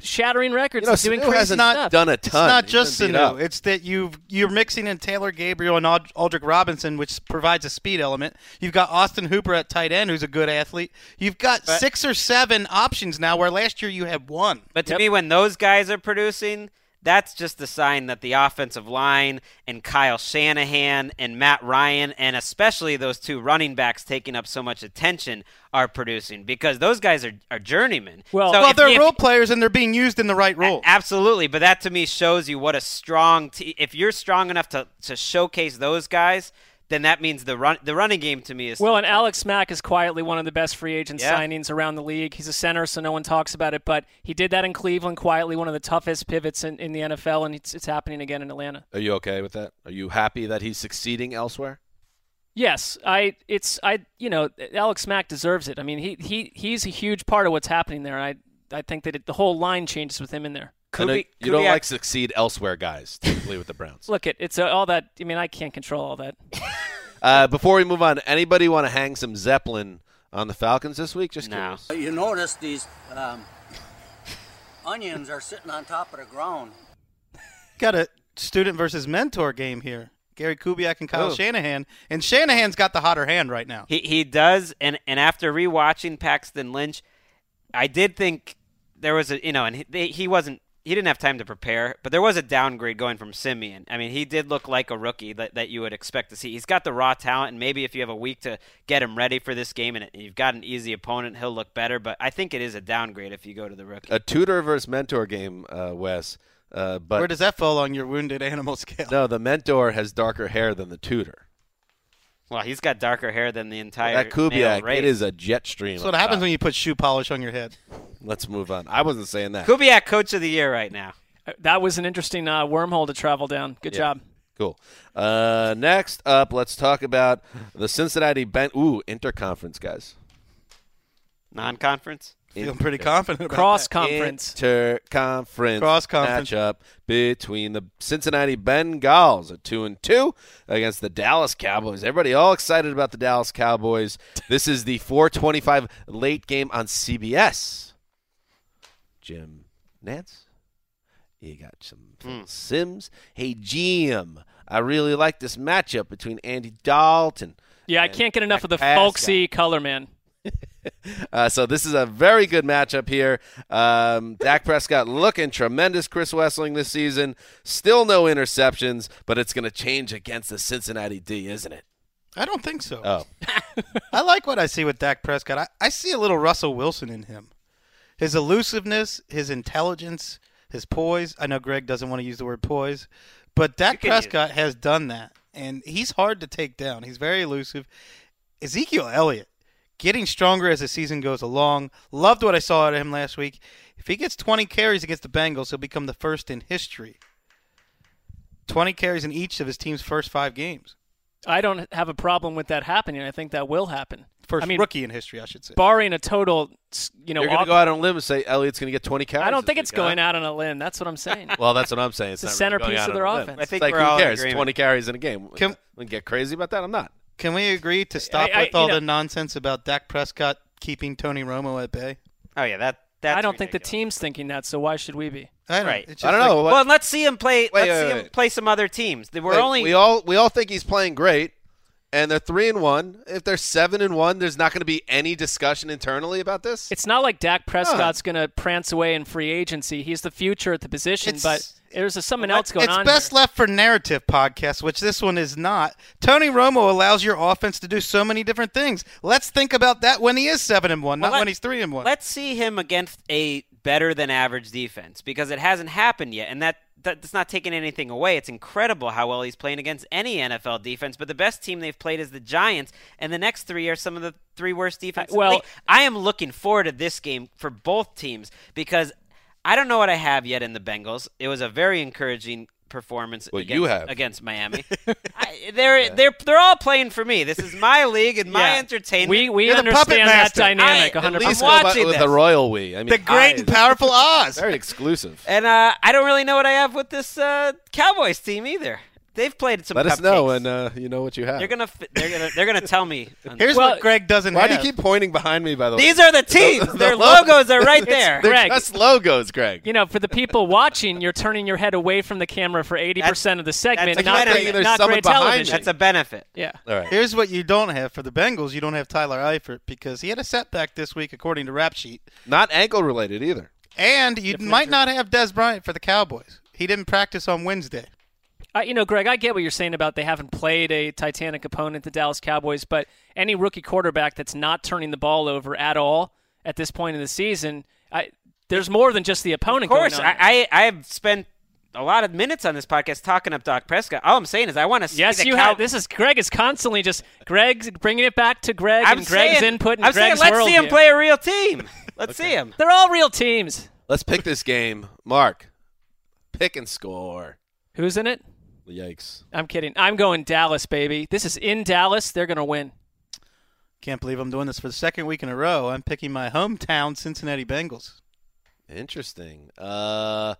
shattering records.
You know,
doing
Sanu
crazy
hasn't
stuff.
done a ton.
It's
ton.
not
He's
just
been up.
Sanu. It's that you've you're mixing in Taylor Gabriel and Ald- Aldrick Robinson, which provides a speed element. You've got Austin Hooper at tight end, who's a good athlete. You've got
But-
six or seven options now, where last year you had one.
But to me, when those guys are producing, that's just a sign that the offensive line and Kyle Shanahan and Matt Ryan, and especially those two running backs taking up so much attention, are producing because those guys are, are journeymen.
Well,
So
well,
if-
they're
if-
role players and they're being used in the right role.
Absolutely, but that to me shows you what a strong te- if you're strong enough to to showcase those guys, then that means the run the running game to me is
Well, and Alex Mack is quietly one of the best free agent
Yeah.
signings around the league. He's a center, so no one talks about it, but he did that in Cleveland quietly, one of the toughest pivots in, in the NFL, and it's, it's happening again in Atlanta.
Are you okay with that? Are you happy that he's succeeding elsewhere?
Yes, I. It's I. You know, Alex Mack deserves it. I mean, he he he's a huge part of what's happening there. I I think that it, the whole line changes with him in there.
I know you don't like succeed elsewhere guys, typically with the Browns.
Look, it it's uh, all that. I mean, I can't control all that.
Uh, before we move on, anybody want to hang some Zeppelin on the Falcons this week? Just curious.
You notice these um, onions are sitting on top of the ground.
Got a student versus mentor game here. Gary Kubiak and Kyle
Oh.
Shanahan, and Shanahan's got the hotter hand right now.
He he does, and and after rewatching Paxton Lynch, I did think there was a you know, and he, he wasn't he didn't have time to prepare, but there was a downgrade going from Siemian. I mean, he did look like a rookie that, that you would expect to see. He's got the raw talent, and maybe if you have a week to get him ready for this game, and you've got an easy opponent, he'll look better. But I think it is a downgrade if you go to the rookie.
A tutor versus mentor game, uh, Wes. Uh, but
Where does that fall on your wounded animal scale?
no, the mentor has darker hair than the tutor.
Well, he's got darker hair than the entire
that Kubiak,
male race.
it is a jet stream.
That's what happens
top.
when you put shoe polish on your head.
Let's move on. I wasn't saying that.
Kubiak, coach of the year right now.
That was an interesting uh, wormhole to travel down. Good
Yeah.
job.
Cool. Uh, next up, let's talk about the Cincinnati Ben. Ooh, interconference guys.
Non-conference.
Feeling pretty confident about
Cross conference.
Interconference
Cross-conference.
matchup between the Cincinnati Bengals at two and two against the Dallas Cowboys. Everybody all excited about the Dallas Cowboys. This is the 425 late game on CBS. Jim Nantz, you got some Phil Simms. Hey Jim, I really like this matchup between Andy Dalton.
Yeah, I can't get enough of the
Dak
folksy color man.
uh, so this is a very good matchup here. Um, Dak Prescott looking tremendous. Chris Wessling this season, still no interceptions, but it's going to change against the Cincinnati D, isn't it?
I don't think so.
Oh,
I like what I see with Dak Prescott. I, I see a little Russell Wilson in him. His elusiveness, his intelligence, his poise. I know Greg doesn't want to use the word poise, but Dak Prescott has done that, and he's hard to take down. He's very elusive. Ezekiel Elliott getting stronger as the season goes along. Loved what I saw out of him last week. If he gets 20 carries against the Bengals, he'll become the first in history. 20 carries in each of his team's first five games.
I don't have a problem with that happening. I think that will happen.
First
I mean,
rookie in history, I should say.
barring a total, you know,
you're going to
off-
go out on a limb and say Elliott's going to get 20 carries.
I don't think it's
week, huh?
going out on a limb. That's what I'm saying.
Well, that's what I'm saying. It's,
It's the centerpiece
out
of their
a limb.
offense.
I
It's
think
like
we're
who
all
cares?
agreement.
20 carries in a game.
Can-
we get crazy about that? I'm not.
Can we agree to stop
I-
with all
know-
the nonsense about Dak Prescott keeping Tony Romo at bay?
Oh yeah, that that's
I don't think the team's thinking that, so why should we be?
I don't,
Right.
I don't
like-
know. What-
Well, let's see him play.
Wait,
let's
wait,
see him
wait.
play some other teams. We're
Wait,
only
we all we all think he's playing great, and they're three and one. If they're seven and one, there's not going to be any discussion internally about this.
It's not like Dak Prescott's going to prance away in free agency. He's the future at the position,
It's-
but there's a, something else going
it's
on.
It's best
here.
left for narrative podcasts, which this one is not. Tony Romo allows your offense to do so many different things. Let's think about that when he is seven and one,
Well,
not when he's three and one.
Let's see him against a better than average defense because it hasn't happened yet, and that that's not taking anything away. It's incredible how well he's playing against any NFL defense. But the best team they've played is the Giants, and the next three are some of the three worst defenses.
well-.
I am looking forward to this game for both teams because I don't know what I have yet in the Bengals. It was a very encouraging performance
Well,
against,
you have.
against Miami. I, they're they're they're all playing for me. This is my league and my
Yeah.
entertainment.
We we
You're the
understand that dynamic
I-
100.
At least
I'm watching
with
this.
the royal we. I mean,
the great
I-
and powerful Oz.
very exclusive.
And uh, I don't really know what I have with this uh, Cowboys team either. They've played some.
Let us know and uh, you know what you have.
they're gonna fi- they're gonna they're gonna tell me.
Here's
Well,
what Greg doesn't have.
Why do you keep pointing behind me? By the way,
These are the teams.
The-
Their
the lo-
logos are right there.
They're
Greg.
just logos, Greg.
You know, for the people watching, you're turning your head away from the camera for 80% of the segment.
that's
not
benefit.
great, not great
behind
television.
you.
That's a benefit.
yeah.
All right.
Here's what you don't have for the Bengals. You don't have Tyler Eifert because he had a setback this week, according to Rap Sheet.
Not ankle related either.
And you
Different
might not have Dez Bryant for the Cowboys. He didn't practice on Wednesday.
Uh, you know, Greg, I get what you're saying about they haven't played a Titanic opponent, the Dallas Cowboys, but any rookie quarterback that's not turning the ball over at all at this point in the season, I, there's more than just the opponent
Of course,
going on.
I, I I have spent a lot of minutes on this podcast talking up Dak Prescott. All I'm saying is I want to see
Yes,
the
you
Cow-
have. This is Greg is constantly just Greg's bringing it back to Greg
I'm
and Greg's
saying,
input and
I'm
Greg's
saying let's see him
worldview.
play a real team. Let's see him.
They're all real teams.
Let's pick this game. Mark, pick and score.
Who's in it?
Yikes.
I'm kidding. I'm going Dallas, baby. This is in Dallas. They're going to win.
Can't believe I'm doing this for the second week in a row. I'm picking my hometown Cincinnati Bengals.
Interesting. Uh,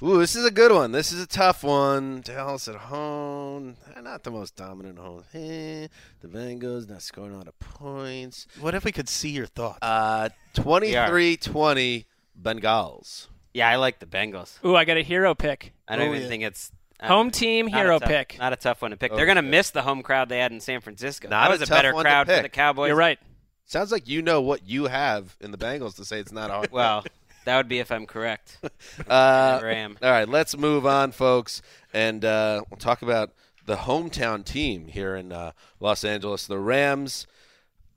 ooh, this is a good one. This is a tough one. Dallas at home. Not the most dominant home. Eh, the Bengals not scoring a lot of points.
What if we could see your thoughts?
Uh, 23-20 Bengals.
Yeah, I like the Bengals.
Ooh, I got a hero pick.
I don't
Oh,
even
yeah.
think it's
Home team hero
tough-
pick.
Not a tough one to pick. They're going to
Okay.
miss the home crowd they had in San Francisco.
Not
that was a,
tough
better crowd for the Cowboys.
You're right.
Sounds like you know what you have in the Bengals to say it's not hard.
Well, that would be if I'm correct.
Uh,
never am.
All right, let's move on, folks, and uh, we'll talk about the hometown team here in uh, Los Angeles, the Rams,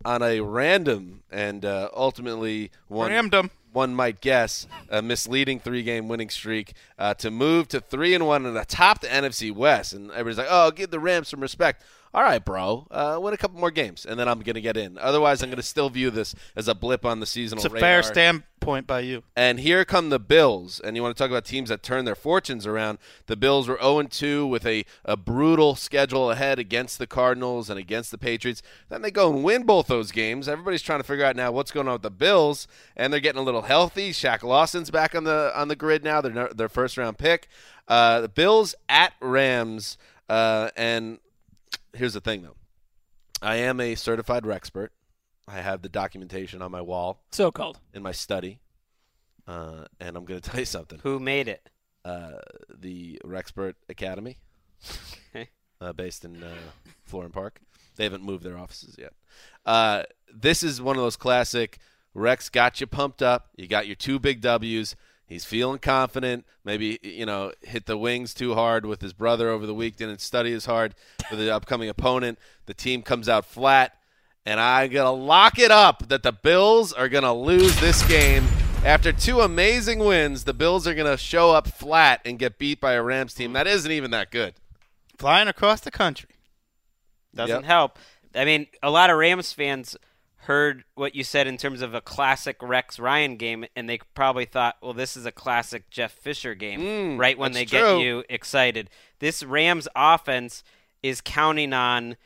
on a random and uh, ultimately one
Rammed 'em.
One might guess a misleading three-game winning streak uh, to move to three and one and atop the NFC West. And everybody's like, "Oh, give the Rams some respect." All right, bro, uh, win a couple more games, and then I'm going to get in. Otherwise, I'm going to still view this as a blip on the seasonal
It's a
radar.
fair standpoint by you.
And here come the Bills. And you want to talk about teams that turn their fortunes around. The Bills were 0 2 with a, a brutal schedule ahead against the Cardinals and against the Patriots. Then they go and win both those games. Everybody's trying to figure out now what's going on with the Bills. And they're getting a little healthy. Shaq Lawson's back on the on the grid now. They're their first round pick. Uh, the Bills at Rams. Uh, and here's the thing, though. I am a certified Rexpert. I have the documentation on my wall
So called.
in my study. Uh, and I'm going to tell you something.
Who made it?
Uh, the Rexpert Academy,
Okay.
uh, based in uh, Florham Park. They haven't moved their offices yet. Uh, this is one of those classic. Rex got you pumped up. You got your two big W's. He's feeling confident. Maybe you know hit the wings too hard with his brother over the week. Didn't study as hard for the upcoming opponent. The team comes out flat, and I'm gonna lock it up that the Bills are gonna lose this game. After two amazing wins, the Bills are gonna show up flat and get beat by a Rams team that isn't even that good.
Flying across the country.
Doesn't
Yep.
help. I mean, a lot of Rams fans heard what you said in terms of a classic Rex Ryan game, and they probably thought, well, this is a classic Jeff Fisher game,
Mm,
right when they
that's
get you excited. This Rams offense is counting on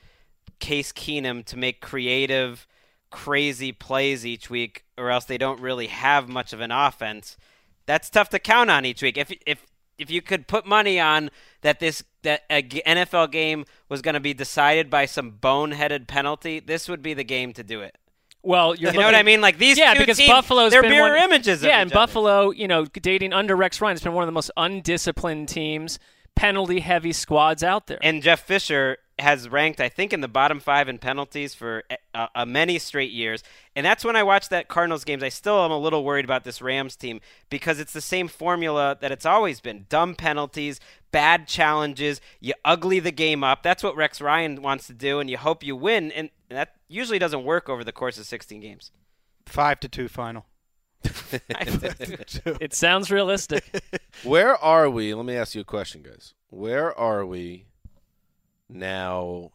Case Keenum to make creative, crazy plays each week, or else they don't really have much of an offense. That's tough to count on each week. If if if you could put money on that this that a NFL game was going to be decided by some boneheaded penalty, this would be the game to do it.
Well, you're
You know what I mean? Like these
yeah,
two
because
teams,
Buffalo's
they're
been
mirror
one,
images. of
Yeah, and
other.
Buffalo, you know, dating under Rex Ryan has been one of the most undisciplined teams, penalty-heavy squads out there.
And Jeff Fisher has ranked, I think, in the bottom five in penalties for uh, uh, many straight years. And that's when I watch that Cardinals games. I still am a little worried about this Rams team because it's the same formula that it's always been: dumb penalties, bad challenges. You ugly the game up. That's what Rex Ryan wants to do, and you hope you win. And that usually doesn't work over the course of 16 games.
Five to two final.
it sounds realistic.
Where are we? Let me ask you a question, guys. Where are we now?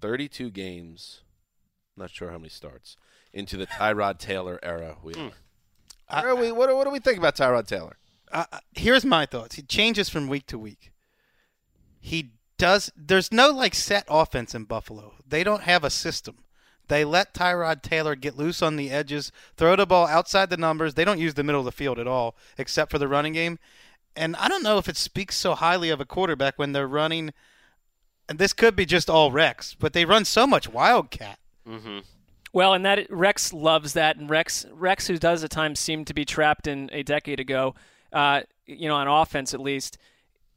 32 games. Not sure how many starts into the Tyrod Taylor era. We are. Where are we? What, do- what do we think about Tyrod Taylor?
Uh, here's my thoughts. He changes from week to week. He does. There's no like set offense in Buffalo. They don't have a system. They let Tyrod Taylor get loose on the edges, throw the ball outside the numbers. They don't use the middle of the field at all, except for the running game. And I don't know if it speaks so highly of a quarterback when they're running. And this could be just all Rex, but they run so much wildcat.
Mm-hmm.
Well, and that Rex loves that, and Rex Rex, who does at times seem to be trapped in a decade ago, uh, you know, on offense at least,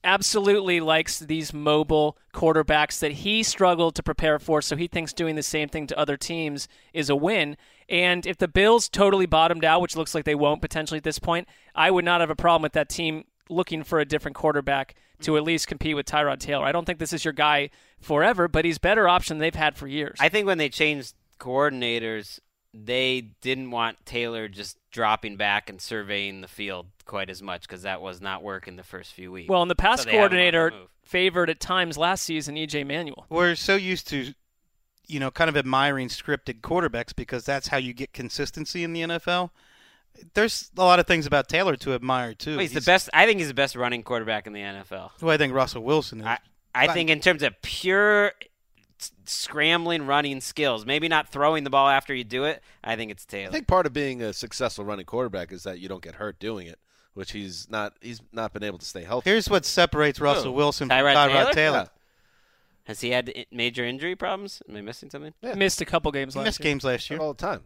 absolutely likes these mobile quarterbacks that he struggled to prepare for. So he thinks doing the same thing to other teams is a win. And if the Bills totally bottomed out, which looks like they won't potentially at this point, I would not have a problem with that team looking for a different quarterback to at least compete with Tyrod Taylor. I don't think this is your guy forever, but he's better option than they've had for years.
I think when they changed coordinators, they didn't want Taylor just dropping back and surveying the field quite as much because that was not working the first few weeks.
Well, and the pass
So they have him on the
coordinator favored at times last season EJ Manuel.
We're so used to, you know, kind of admiring scripted quarterbacks because that's how you get consistency in the NFL. There's a lot of things about Taylor to admire too.
Well, he's, the best. I think he's the best running quarterback in the NFL.
Who I think Russell Wilson is.
I, I think in terms of pure s- scrambling running skills, maybe not throwing the ball after you do it. I think it's Taylor.
I think part of being a successful running quarterback is that you don't get hurt doing it, which he's not. He's not been able to stay healthy.
Here's what separates Russell
Who?
Wilson from
Tyrod
Tyrod
Taylor?
Taylor.
Has he had major injury problems? Am I missing something?
Missed a couple games
He
last
missed
year.
games last year.
all the time.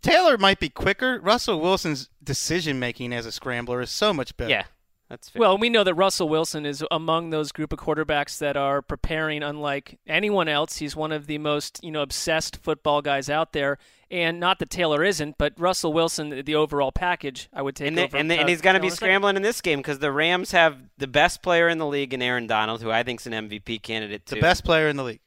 Taylor might be quicker. Russell Wilson's decision making as a scrambler is so much better.
Yeah, that's fair.
Well, we know that Russell Wilson is among those group of quarterbacks that are preparing unlike anyone else. He's one of the most, you know, obsessed football guys out there. And not that Taylor isn't, but Russell Wilson, the overall package, I would take
and, they-
over.
and, they-
uh,
and he's going to be
in a second.
scrambling in this game because the Rams have the best player in the league in Aaron Donald, who I think is an MVP candidate
The best player in the league.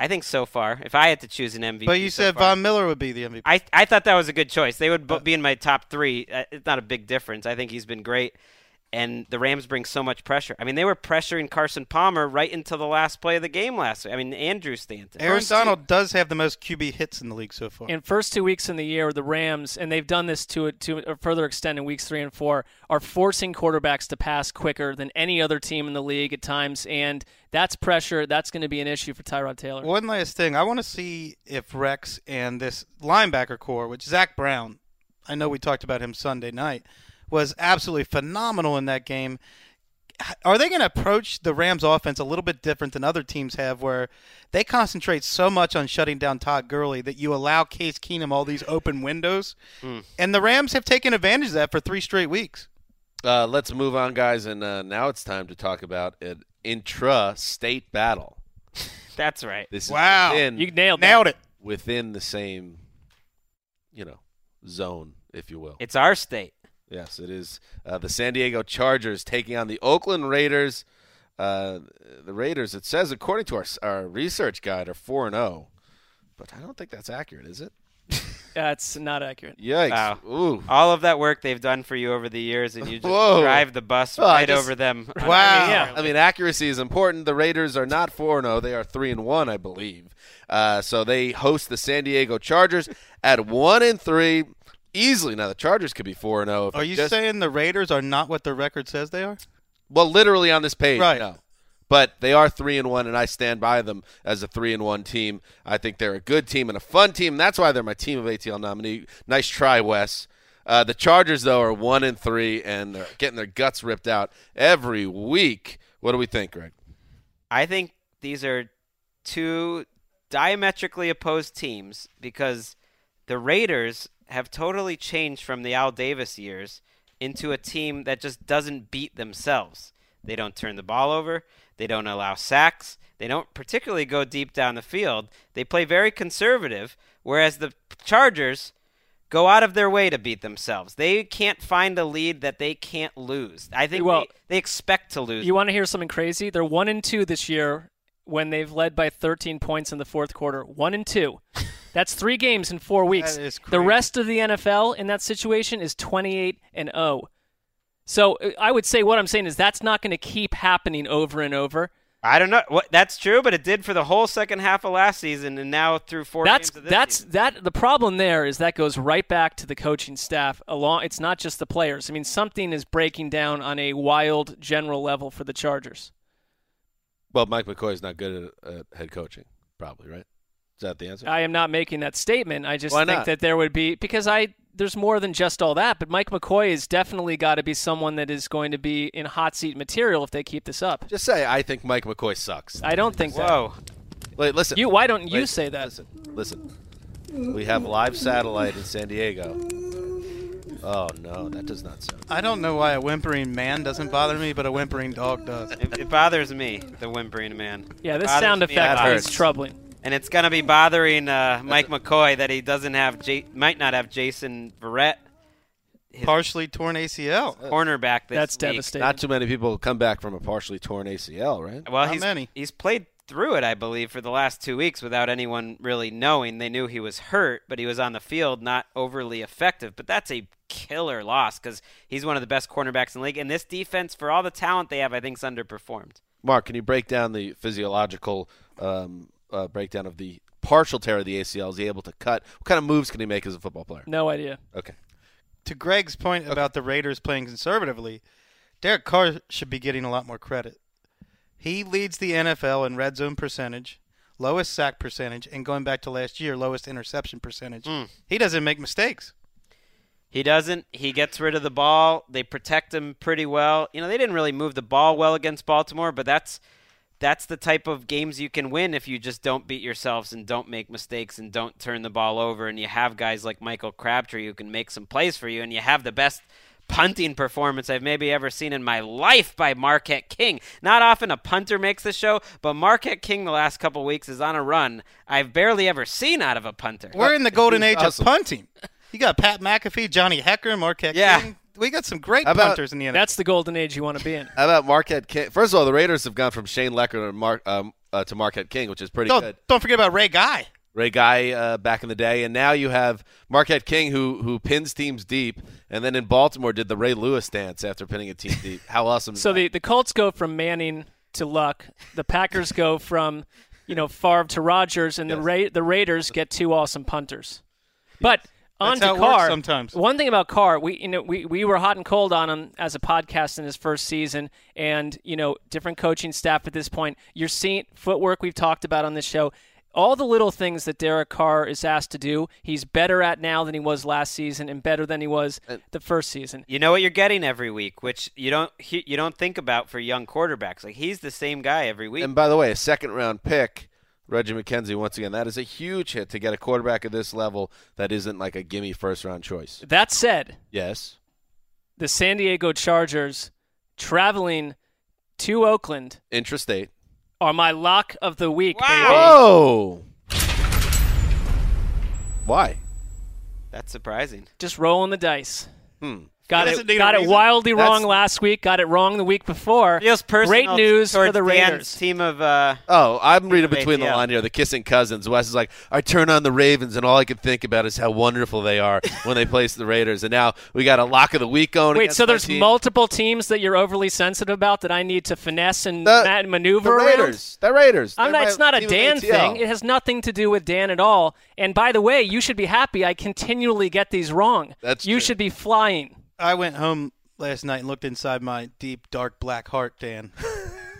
I think so far. If I had to choose an MVP,
But you
so
said
far-
Von Miller would be the MVP.
I I thought that was a good choice. They would bo- be in my top three. Uh, It's not a big difference. I think he's been great, and the Rams bring so much pressure. I mean, they were pressuring Carson Palmer right until the last play of the game last week. I mean, Andrew Stanton.
Aaron
First two-
Donald does have the most QB hits in the league so far.
In first two weeks in the year, the Rams, and they've done this to to a further extent in weeks three and four, are forcing quarterbacks to pass quicker than any other team in the league at times, and that's pressure. That's going to be an issue for Tyrod Taylor.
One last thing. I want to see if Rex and this linebacker corps, which Zach Brown, I know we talked about him Sunday night, was absolutely phenomenal in that game. Are they going to approach the Rams offense a little bit different than other teams have, where they concentrate so much on shutting down Todd Gurley that you allow Case Keenum all these open windows?
Hmm.
And the Rams have taken advantage of that for three straight weeks.
Uh, let's move on, guys, and uh, now it's time to talk about an intra-state battle.
That's right.
This is
Wow.
within,
You nailed
Nailed it.
within the same, you know, zone, if you will.
It's our state.
Yes, it is. Uh, the San Diego Chargers taking on the Oakland Raiders. Uh, the Raiders, it says, according to our our research guide, are four and zero, but I don't think that's accurate, is it?
That's not accurate.
Yikes!
Wow.
Ooh.
All of that work they've done for you over the years, and you just
Whoa.
drive the bus
Well,
right
just-
over them.
Wow.
I mean, yeah.
I mean, accuracy is important. The Raiders are not 4 0. They are 3 and 1, I believe. Uh, so they host the San Diego Chargers at 1 and 3 easily. Now, the Chargers could be 4 and 0.
Are you saying the Raiders are not what their record says they are?
Well, literally on this page,
Right.
no. But they are 3 and 1 and I stand by them as a 3 and 1 team. I think they're a good team and a fun team. That's why they're my team of ATL nominee. Nice try, Wes. Uh, the Chargers though are 1 and 3 and they're getting their guts ripped out every week. What do we think, Greg?
I think these are two diametrically opposed teams because the Raiders have totally changed from the Al Davis years into a team that just doesn't beat themselves. They don't turn the ball over, they don't allow sacks, they don't particularly go deep down the field. They play very conservative, whereas the Chargers go out of their way to beat themselves. They can't find a lead that they can't lose. I think
Well-
they, they expect to lose.
You want to hear something crazy? They're one and two this year when they've led by 13 points in the fourth quarter. One and two. That's three games in four weeks.
That is
The rest of the NFL in that situation is 28 and 0. So uh, I would say what I'm saying is that's not going to keep happening over and over.
I don't know. What that's true, but it did for the whole second half of last season, and now through four
That's
games of this
that's
season.
that. The problem there is that goes right back to the coaching staff. Along, it's not just the players. I mean, something is breaking down on a wild general level for the Chargers.
Well, Mike McCoy is not good at, at head coaching, probably, right? Is that the answer?
I am not making that statement. I just
Why
think
not?
that there would be because I there's more than just all that. But Mike McCoy has definitely got to be someone that is going to be in hot seat material if they keep this up.
Just say I think Mike McCoy sucks.
I don't think
Whoa.
Wait, listen.
You why don't you
Wait,
say that?
Listen, listen. We have live satellite in San Diego. Oh no, that does not sound.
I don't know why a whimpering man doesn't bother me, but a whimpering dog does.
It, it bothers me, the whimpering man.
Yeah, this sound effect
That
is
hurts.
troubling.
And it's gonna be bothering uh, Mike McCoy that he doesn't have, J- might not have Jason Verrett, his
Partially torn ACL.
cornerback. This
That's
week.
devastating.
Not too many people come back from a partially torn ACL, right?
Well,
How
he's
many?
he's played through it, I believe, for the last two weeks without anyone really knowing. They knew he was hurt, but he was on the field, not overly effective. But that's a killer loss because he's one of the best cornerbacks in the league. And this defense, for all the talent they have, I think is underperformed.
Mark, can you break down the physiological um, uh, breakdown of the partial tear of the ACL? Is he able to cut? What kind of moves can he make as a football player?
No idea.
Okay.
To Greg's point okay. about the Raiders playing conservatively, Derek Carr should be getting a lot more credit. He leads the NFL in red zone percentage, lowest sack percentage, and going back to last year, lowest interception percentage.
Mm.
He doesn't make mistakes.
He doesn't. He gets rid of the ball. They protect him pretty well. You know, they didn't really move the ball well against Baltimore, but that's that's the type of games you can win if you just don't beat yourselves and don't make mistakes and don't turn the ball over and you have guys like Michael Crabtree who can make some plays for you and you have the best punting performance I've maybe ever seen in my life by Marquette King. Not often a punter makes the show, but Marquette King the last couple weeks is on a run I've barely ever seen out of a punter.
We're in the golden age awesome. of punting. You got Pat McAfee, Johnny Hekker, Marquette
yeah.
King. We got some great
about,
punters in the NFL.
That's the golden age you want to be in.
How about Marquette King? First of all, the Raiders have gone from Shane Lechler to, Mark, um, uh, to Marquette King, which is pretty
don't,
good.
Don't forget about Ray Guy.
Ray Guy uh, back in the day, and now you have Marquette King who who pins teams deep, and then in Baltimore did the Ray Lewis dance after pinning a team deep. How awesome!
so the the Colts go from Manning to Luck. The Packers go from you know Favre to Rodgers, and yes. the Ra- the Raiders get two awesome punters. But on
That's
to Carr.
sometimes.
One thing about Carr, we you know we, we were hot and cold on him as a podcast in his first season, and you know different coaching staff at this point. You're seeing footwork we've talked about on this show. All the little things that Derek Carr is asked to do, he's better at now than he was last season, and better than he was the first season.
You know what you're getting every week, which you don't you don't think about for young quarterbacks. Like he's the same guy every week.
And by the way, a second round pick Reggie McKenzie, once again, that is a huge hit to get a quarterback at this level that isn't like a gimme first round choice.
That said,
yes,
the San Diego Chargers traveling to Oakland,
intrastate,
are my lock of the week.
Wow. Whoa! Why?
That's surprising.
Just rolling the dice.
Hmm.
Got it. Got it wildly
That's-
wrong last week. Got it wrong the week before.
Feels personal
Great news for the Raiders.
team of. Uh,
Oh, I'm reading
of
between the
ATL.
line here. The kissing cousins. Wes is like, I turn on the Ravens, and all I can think about is how wonderful they are when they place the Raiders. And now we got a lock of the week going.
Wait,
against
so there's
team.
multiple teams that you're overly sensitive about that I need to finesse and
The-
maneuver
the
around?
Raiders. The Raiders.
I'm not, it's not a Dan thing. It has nothing to do with Dan at all. And by the way, you should be happy. I continually get these wrong.
That's
you
true.
should be flying.
I went home last night and looked inside my deep, dark black heart, Dan.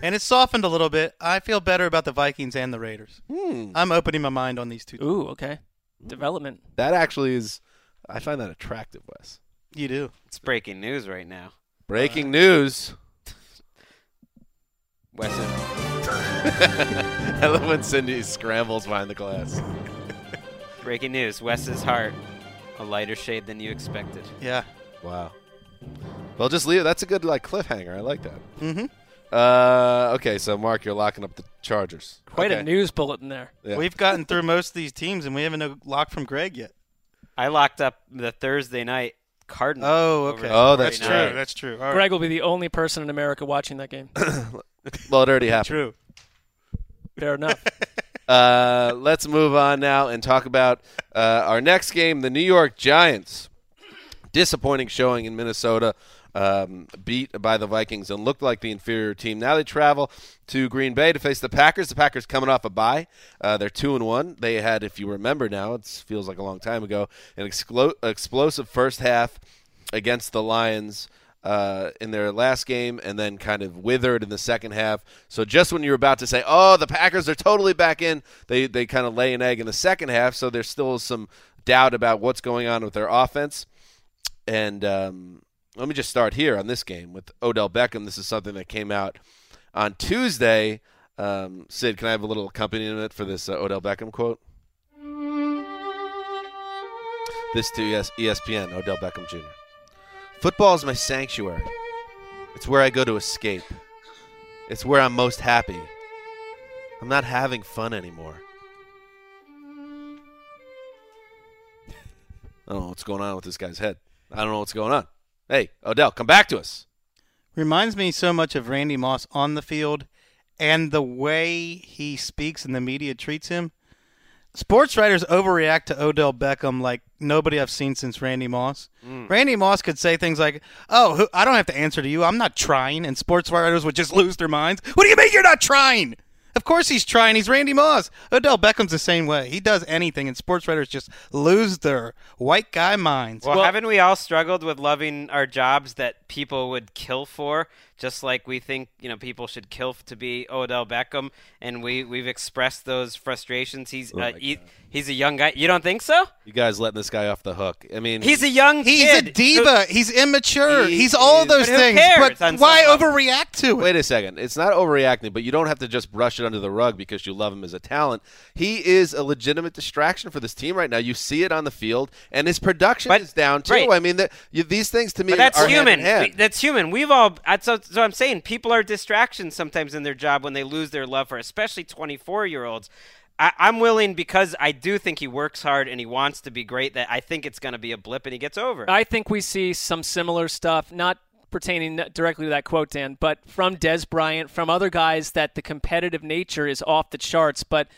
and it softened a little bit. I feel better about the Vikings and the Raiders.
Hmm.
I'm opening my mind on these two.
Ooh, okay. Development.
That actually is. I find that attractive, Wes.
You do.
it's breaking news right now.
Breaking news.
Wes
I love when Cyndi scrambles behind the glass.
breaking news. Wes's heart, a lighter shade than you expected.
Yeah.
Wow. Well, just leave. it. That's a good like cliffhanger. I like that.
Mm-hmm.
Uh, okay, so Mark, you're locking up the Chargers.
Quite
okay.
a news bulletin there.
Yeah.
We've gotten through most of these teams, and we haven't no lock from Greg yet.
I locked up the Thursday night Cardinals.
Oh, okay.
Oh, that's
49ers.
true.
That's true. All right.
Greg will be the only person in America watching that game.
well, it already happened.
True.
Fair enough.
Uh, let's move on now and talk about uh, our next game, the New York Giants. Disappointing showing in Minnesota, um, beat by the Vikings and looked like the inferior team. Now they travel to Green Bay to face the Packers. The Packers coming off a bye. Uh, they're two and one. They had, if you remember now, it feels like a long time ago, an explosive first half against the Lions uh, in their last game and then kind of withered in the second half. So just when you're about to say, "Oh, the Packers are totally back in," they they kind of lay an egg in the second half. So there's still some doubt about what's going on with their offense. And um, let me just start here on this game with Odell Beckham. This is something that came out on Tuesday. Um, Sid, can I have a little accompaniment for this uh, Odell Beckham quote? This to ES- ESPN, Odell Beckham Jr. Football is my sanctuary. It's where I go to escape. It's where I'm most happy. I'm not having fun anymore. I don't know what's going on with this guy's head. I don't know what's going on. Hey, Odell, come back to us.
Reminds me so much of Randy Moss on the field and the way he speaks and the media treats him, sports writers overreact to Odell Beckham like nobody I've seen since Randy Moss.
Mm.
Randy Moss could say things like, "Oh, who, I don't have to answer to you. I'm not trying," and sports writers would just lose their minds. What do you mean you're not trying? Of course he's trying. He's Randy Moss. Odell Beckham's the same way. He does anything, and sports writers just lose their white guy minds.
Well, haven't we all struggled with loving our jobs that people would kill for? Just like we think, you know, people should kill to be Odell Beckham, and we we've expressed those frustrations. He's
Oh
uh, he, he's a young guy. You don't think so?
You guys letting this guy off the hook. I mean,
He's a young
He's
kid.
a diva. He's immature.
He
He's all
is-
those
But who
things.
cares
But why overreact to it?
Wait a second. It's not overreacting, but you don't have to just brush it under the rug because you love him as a talent. He is a legitimate distraction for this team right now. You see it on the field, and his production is down too.
right.
I mean, the, you, these things to me
But that's
are hand in
human.
hand.
We- that's human. We've all. That's so. I'm saying people are distractions sometimes in their job when they lose their love for, especially 24 year olds. I, I'm willing because I do think he works hard and he wants to be great. That I think it's going to be a blip and he gets over.
I think we see some similar stuff, not pertaining directly to that quote, Dan, but from Dez Bryant, from other guys that the competitive nature is off the charts. But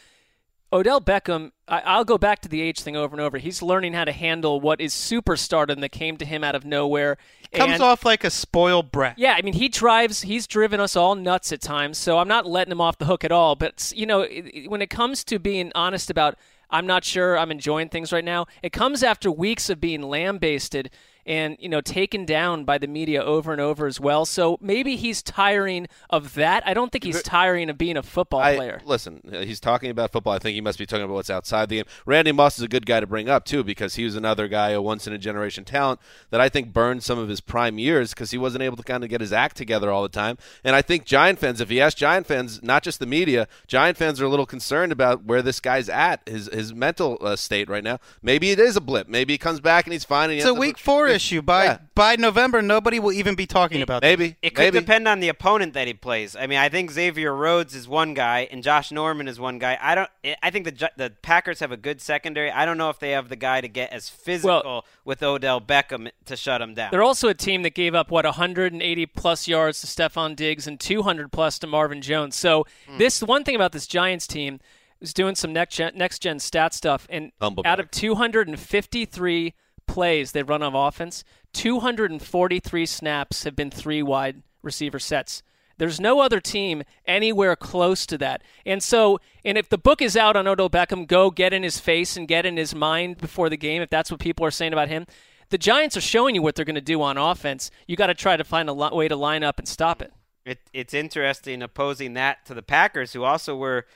Odell Beckham, I, I'll go back to the age thing over and over. He's learning how to handle what is superstardom that came to him out of nowhere.
Comes
and-
off like a spoiled brat.
yeah, I mean, he drives, he's driven us all nuts at times, so I'm not letting him off the hook at all. But, you know, when it comes to being honest about, I'm not sure I'm enjoying things right now, it comes after weeks of being lambasted and, you know, taken down by the media over and over as well. So maybe he's tiring of that. I don't think he's tiring of being a football
I-
player.
Listen, he's talking about football. I think he must be talking about what's outside the game. Randy Moss is a good guy to bring up too because he was another guy, a once in a generation talent that I think burned some of his prime years because he wasn't able to kind of get his act together all the time. And I think Giant fans, if you ask Giant fans, not just the media, Giant fans are a little concerned about where this guy's at, his his mental uh, state right now. Maybe it is a blip. Maybe he comes back and he's fine. And he
It's a week
with-
four issue. By
Yeah.
by November, nobody will even be talking about
Maybe.
It could depend on the opponent that he plays. I mean, I think Xavier Rhodes is one guy, and Josh Norman is one guy. I don't. I think the the Packers have a good secondary. I don't know if they have the guy to get as physical with Odell Beckham to shut him down.
They're also a team that gave up what 180 plus yards to Stefon Diggs and 200 plus to Marvin Jones. So hmm. this one thing about this Giants team is doing some next gen, next gen stat stuff, and
Humble
out of 253 plays they run on offense, 243 snaps have been three wide receiver sets. There's no other team anywhere close to that. And so, and if the book is out on Odell Beckham, go get in his face and get in his mind before the game, if that's what people are saying about him. The Giants are showing you what they're going to do on offense. You got to try to find a lo- way to line up and stop it.
It, it's interesting opposing that to the Packers, who also were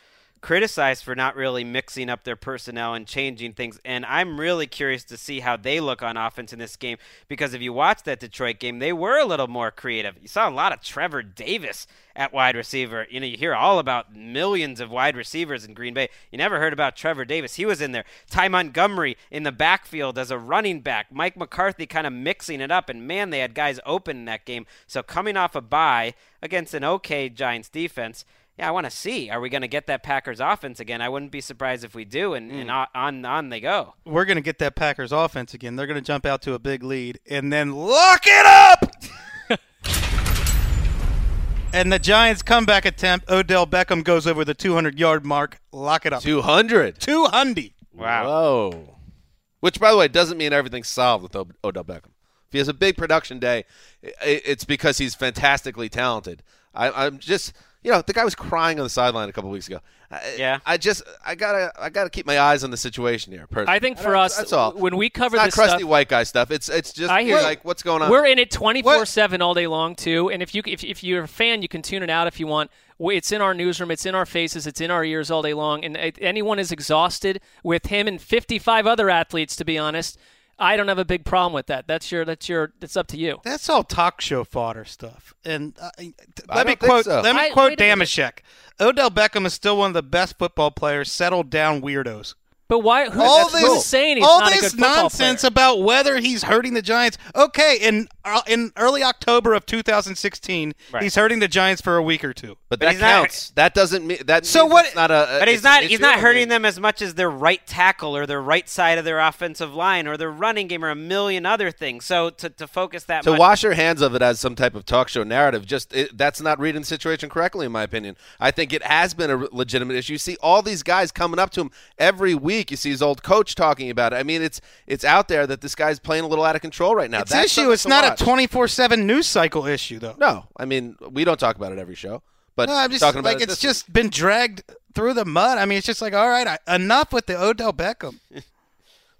criticized for not really mixing up their personnel and changing things. And I'm really curious to see how they look on offense in this game because if you watch that Detroit game, they were a little more creative. You saw a lot of Trevor Davis at wide receiver. You know, you hear all about millions of wide receivers in Green Bay. You never heard about Trevor Davis. He was in there. Ty Montgomery in the backfield as a running back. Mike McCarthy kind of mixing it up. And man, they had guys open in that game. So coming off a bye against an okay Giants defense, yeah, I want to see. Are we going to get that Packers offense again? I wouldn't be surprised if we do, and, and mm. on, on on they go.
We're going to get that Packers offense again. They're going to jump out to a big lead and then lock it up. and the Giants comeback attempt, Odell Beckham goes over the 200 yard mark. Lock it up.
200.
200.
Wow.
Whoa. Which, by the way, doesn't mean everything's solved with O- Odell Beckham. If he has a big production day, it's because he's fantastically talented. I, I'm just, you know, the guy was crying on the sideline a couple weeks ago. I,
Yeah.
I just, I gotta, I gotta keep my eyes on the situation here. Personally.
I think for us,
that's all.
when we cover
it's not
this
crusty
stuff-
white guy stuff. It's, it's just
I hear
like what's going on.
We're in it 24 7 all day long, too. And if, you, if, if you're a fan, you can tune it out if you want. It's in our newsroom, it's in our faces, it's in our ears all day long. And anyone is exhausted with him and 55 other athletes, to be honest, I don't have a big problem with that. That's your, that's your, that's up to you.
That's all talk show fodder stuff. And uh, let me quote
so.
let me
I-
quote
wait a minute.
Damashek. Odell Beckham is still one of the best football players, settled down weirdos.
But why? Who,
all this,
who's saying he's
all
not a
this
good
nonsense
player?
about whether he's hurting the Giants. Okay, in uh, in early October of 2016,
Right.
he's hurting the Giants for a week or two.
But,
But
that
he's not-
counts. that doesn't mean that.
So what-
Not a,
But he's not. He's not hurting
mean,
them as much as their right tackle or their right side of their offensive line or their running game or a million other things. So to, to focus that
To
much,
wash your hands of it as some type of talk show narrative, just it, that's not reading the situation correctly, in my opinion. I think it has been a legitimate issue. You see all these guys coming up to him every week. You see his old coach talking about it. I mean, it's it's out there that this guy's playing a little out of control right now.
It's
That's
issue. It's not
watch.
a 24/7 news cycle issue, though.
No, I mean we don't talk about it every show, but
no, I'm just
talking about
like
it
it's just been dragged through the mud. I mean, it's just like all right, I, enough with the Odell Beckham.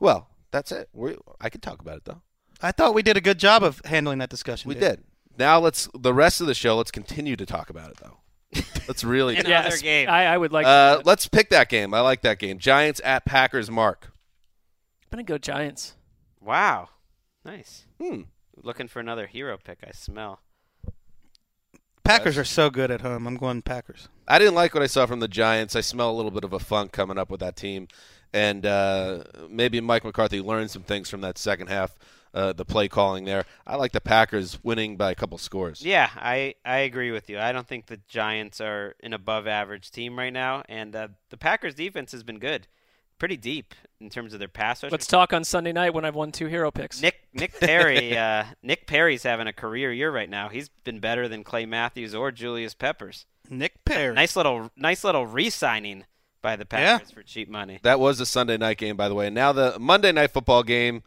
Well, that's it. We, I could talk about it though.
I thought we did a good job of handling that discussion.
We
Dave.
did. Now let's the rest of the show. Let's continue to talk about it though. Let's really.
In
do
Yes,
game.
I, I would like.
Uh,
to
let's pick that game. I like that game. Giants at Packers. Mark.
I'm gonna go Giants.
wow, nice.
Hmm.
Looking for another hero pick. I smell.
Packers are so good at home. I'm going Packers.
I didn't like what I saw from the Giants. I smell a little bit of a funk coming up with that team, and uh, maybe Mike McCarthy learned some things from that second half. Uh, the play calling there. I like the Packers winning by a couple scores.
Yeah, I, I agree with you. I don't think the Giants are an above average team right now, and uh, the Packers defense has been good, pretty deep in terms of their pass rush.
Let's talk on Sunday night when I've won two hero picks.
Nick Nick Perry uh, Nick Perry's having a career year right now. He's been better than Clay Matthews or Julius Peppers.
Nick Perry.
Nice little nice little re-signing by the
Yeah.
Packers for cheap money.
That was a Sunday night game, by the way. Now the Monday night football game.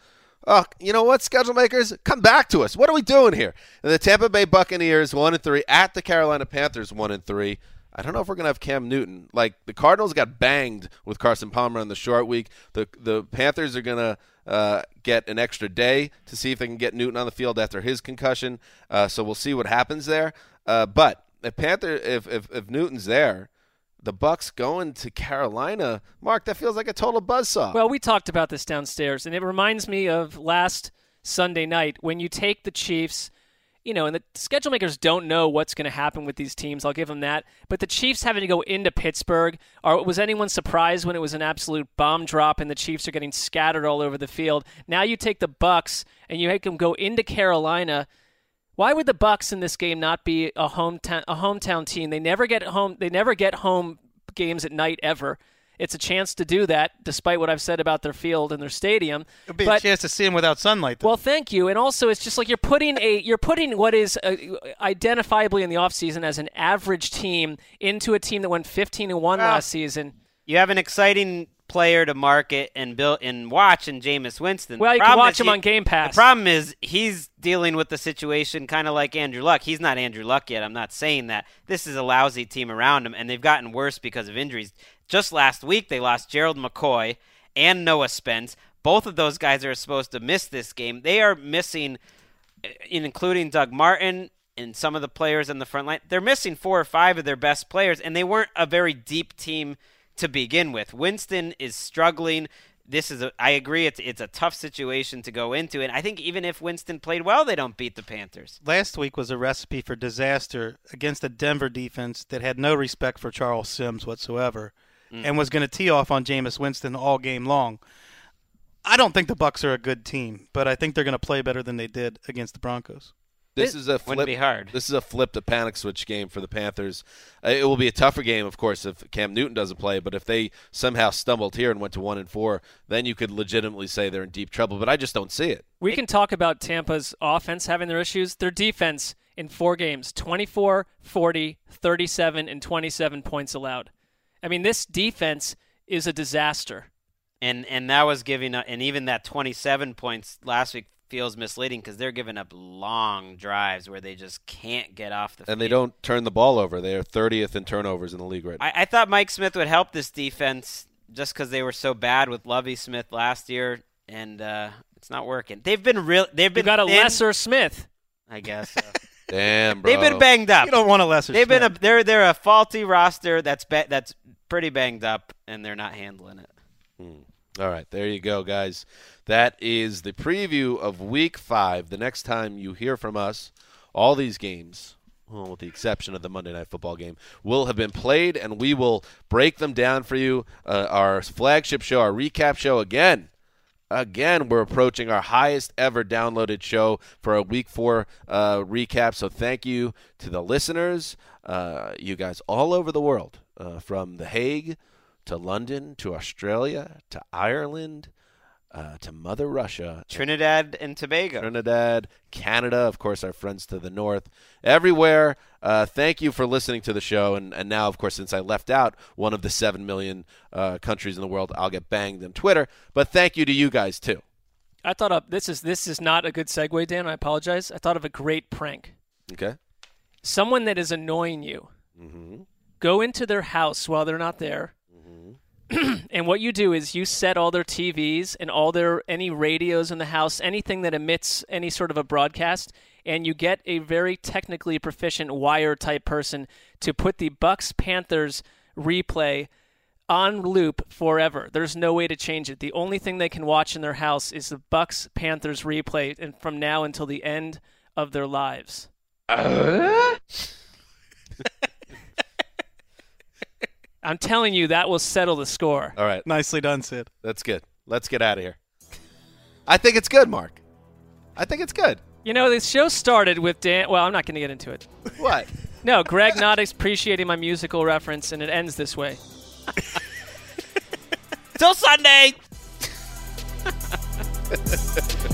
Oh, you know what, schedule makers, come back to us. What are we doing here? The Tampa Bay Buccaneers one and three at the Carolina Panthers one and three. I don't know if we're gonna have Cam Newton. Like the Cardinals got banged with Carson Palmer on the short week. The the Panthers are gonna uh, get an extra day to see if they can get Newton on the field after his concussion. Uh, so we'll see what happens there. Uh, but if Panther if, if if Newton's there, the Bucks going to Carolina, Mark, that feels like a total buzzsaw.
Well, we talked about this downstairs, and it reminds me of last Sunday night when you take the Chiefs. You know, and the schedule makers don't know what's going to happen with these teams. I'll give them that. But the Chiefs having to go into Pittsburgh, or was anyone surprised when it was an absolute bomb drop and the Chiefs are getting scattered all over the field? Now you take the Bucks and you make them go into Carolina. Why would the Bucks in this game not be a hometown a hometown team? They never get home. They never get home games at night ever. It's a chance to do that, despite what I've said about their field and their stadium.
It'd be
but
a chance to see them without sunlight. Though.
well, thank you. And also, it's just like you're putting a you're putting what is uh, identifiably in the offseason as an average team into a team that went 15 and one
Well,
last season.
You have an exciting player to market and build and watch in Jameis Winston.
Well, you can watch him
he-
on Game Pass.
The problem is he's dealing with the situation kind of like Andrew Luck. He's not Andrew Luck yet. I'm not saying that. This is a lousy team around him, and they've gotten worse because of injuries. Just last week, they lost Gerald McCoy and Noah Spence. Both of those guys are supposed to miss this game. They are missing, including Doug Martin and some of the players in the front line. They're missing four or five of their best players, and they weren't a very deep team to begin with. Winston is struggling. This is a, I agree it's it's a tough situation to go into and I think even if Winston played well they don't beat the Panthers.
Last week was a recipe for disaster against a Denver defense that had no respect for Charles Sims whatsoever,
Mm.
and was going to tee off on Jameis Winston all game long. I don't think the Bucks are a good team, but I think they're going to play better than they did against the Broncos.
This
It
is a
wouldn't
flip.
be hard.
This is a flip to panic switch game for the Panthers. Uh, it will be a tougher game, of course, if Cam Newton doesn't play. But if they somehow stumbled here and went to one and four, then you could legitimately say they're in deep trouble. But I just don't see it.
We can talk about Tampa's offense having their issues. Their defense in four games 24, 40, 37, and 27 points allowed. I mean, this defense is a disaster.
And and that was giving up, and even that 27 points last week feels misleading because they're giving up long drives where they just can't get off the
And they don't turn the ball over. They are 30th in turnovers in the league right now.
I, I thought Mike Smith would help this defense just because they were so bad with Lovie Smith last year, and uh, it's not working. They've been real. They've been
You
been
got a
thin,
lesser Smith.
I guess. so.
Damn, bro.
They've been banged up.
You don't want a lesser.
They've been a they're they're a faulty roster that's ba- that's pretty banged up, and they're not handling it.
All right, there you go, guys. That is the preview of Week Five. The next time you hear from us, all these games well, with the exception of the Monday Night Football game, will have been played, and we will break them down for you. Uh, our flagship show, our recap show, again. Again, we're approaching our highest ever downloaded show for a week four uh, recap. So, thank you to the listeners, uh, you guys all over the world, uh, from The Hague to London to Australia to Ireland uh, to Mother Russia,
Trinidad and Tobago,
Trinidad, Canada, of course, our friends to the north, everywhere. Uh, thank you for listening to the show, and, and now, of course, since I left out one of the seven million uh, countries in the world, I'll get banged on Twitter. But thank you to you guys too.
I thought of this is this is not a good segue, Dan. I apologize. I thought of a great prank.
Okay.
Someone that is annoying you.
Mm-hmm.
Go into their house while they're not there. and what you do is you set all their TVs and all their any radios in the house, anything that emits any sort of a broadcast, and you get a very technically proficient wire type person to put the Bucks Panthers replay on loop forever. There's no way to change it. The only thing they can watch in their house is the Bucks Panthers replay and from now until the end of their lives. I'm telling you, that will settle the score.
All right.
Nicely done, Sid.
That's good. Let's get out of here. I think it's good, Mark. I think it's good.
You know, this show started with Dan. Well, I'm not going to get into it.
What?
No, Greg not appreciating my musical reference, and it ends this way.
Till Sunday.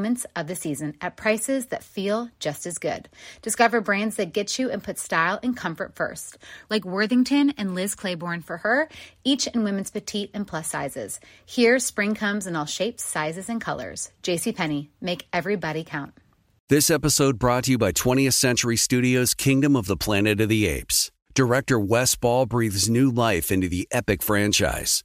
moments of the season at prices that feel just as good. Discover brands that get you and put style and comfort first, like Worthington and Liz Claiborne for her, each in women's petite and plus sizes. Here, spring comes in all shapes, sizes, and colors. JCPenney, make everybody count.
This episode brought to you by 20th Century Studios' Kingdom of the Planet of the Apes. Director Wes Ball breathes new life into the epic franchise.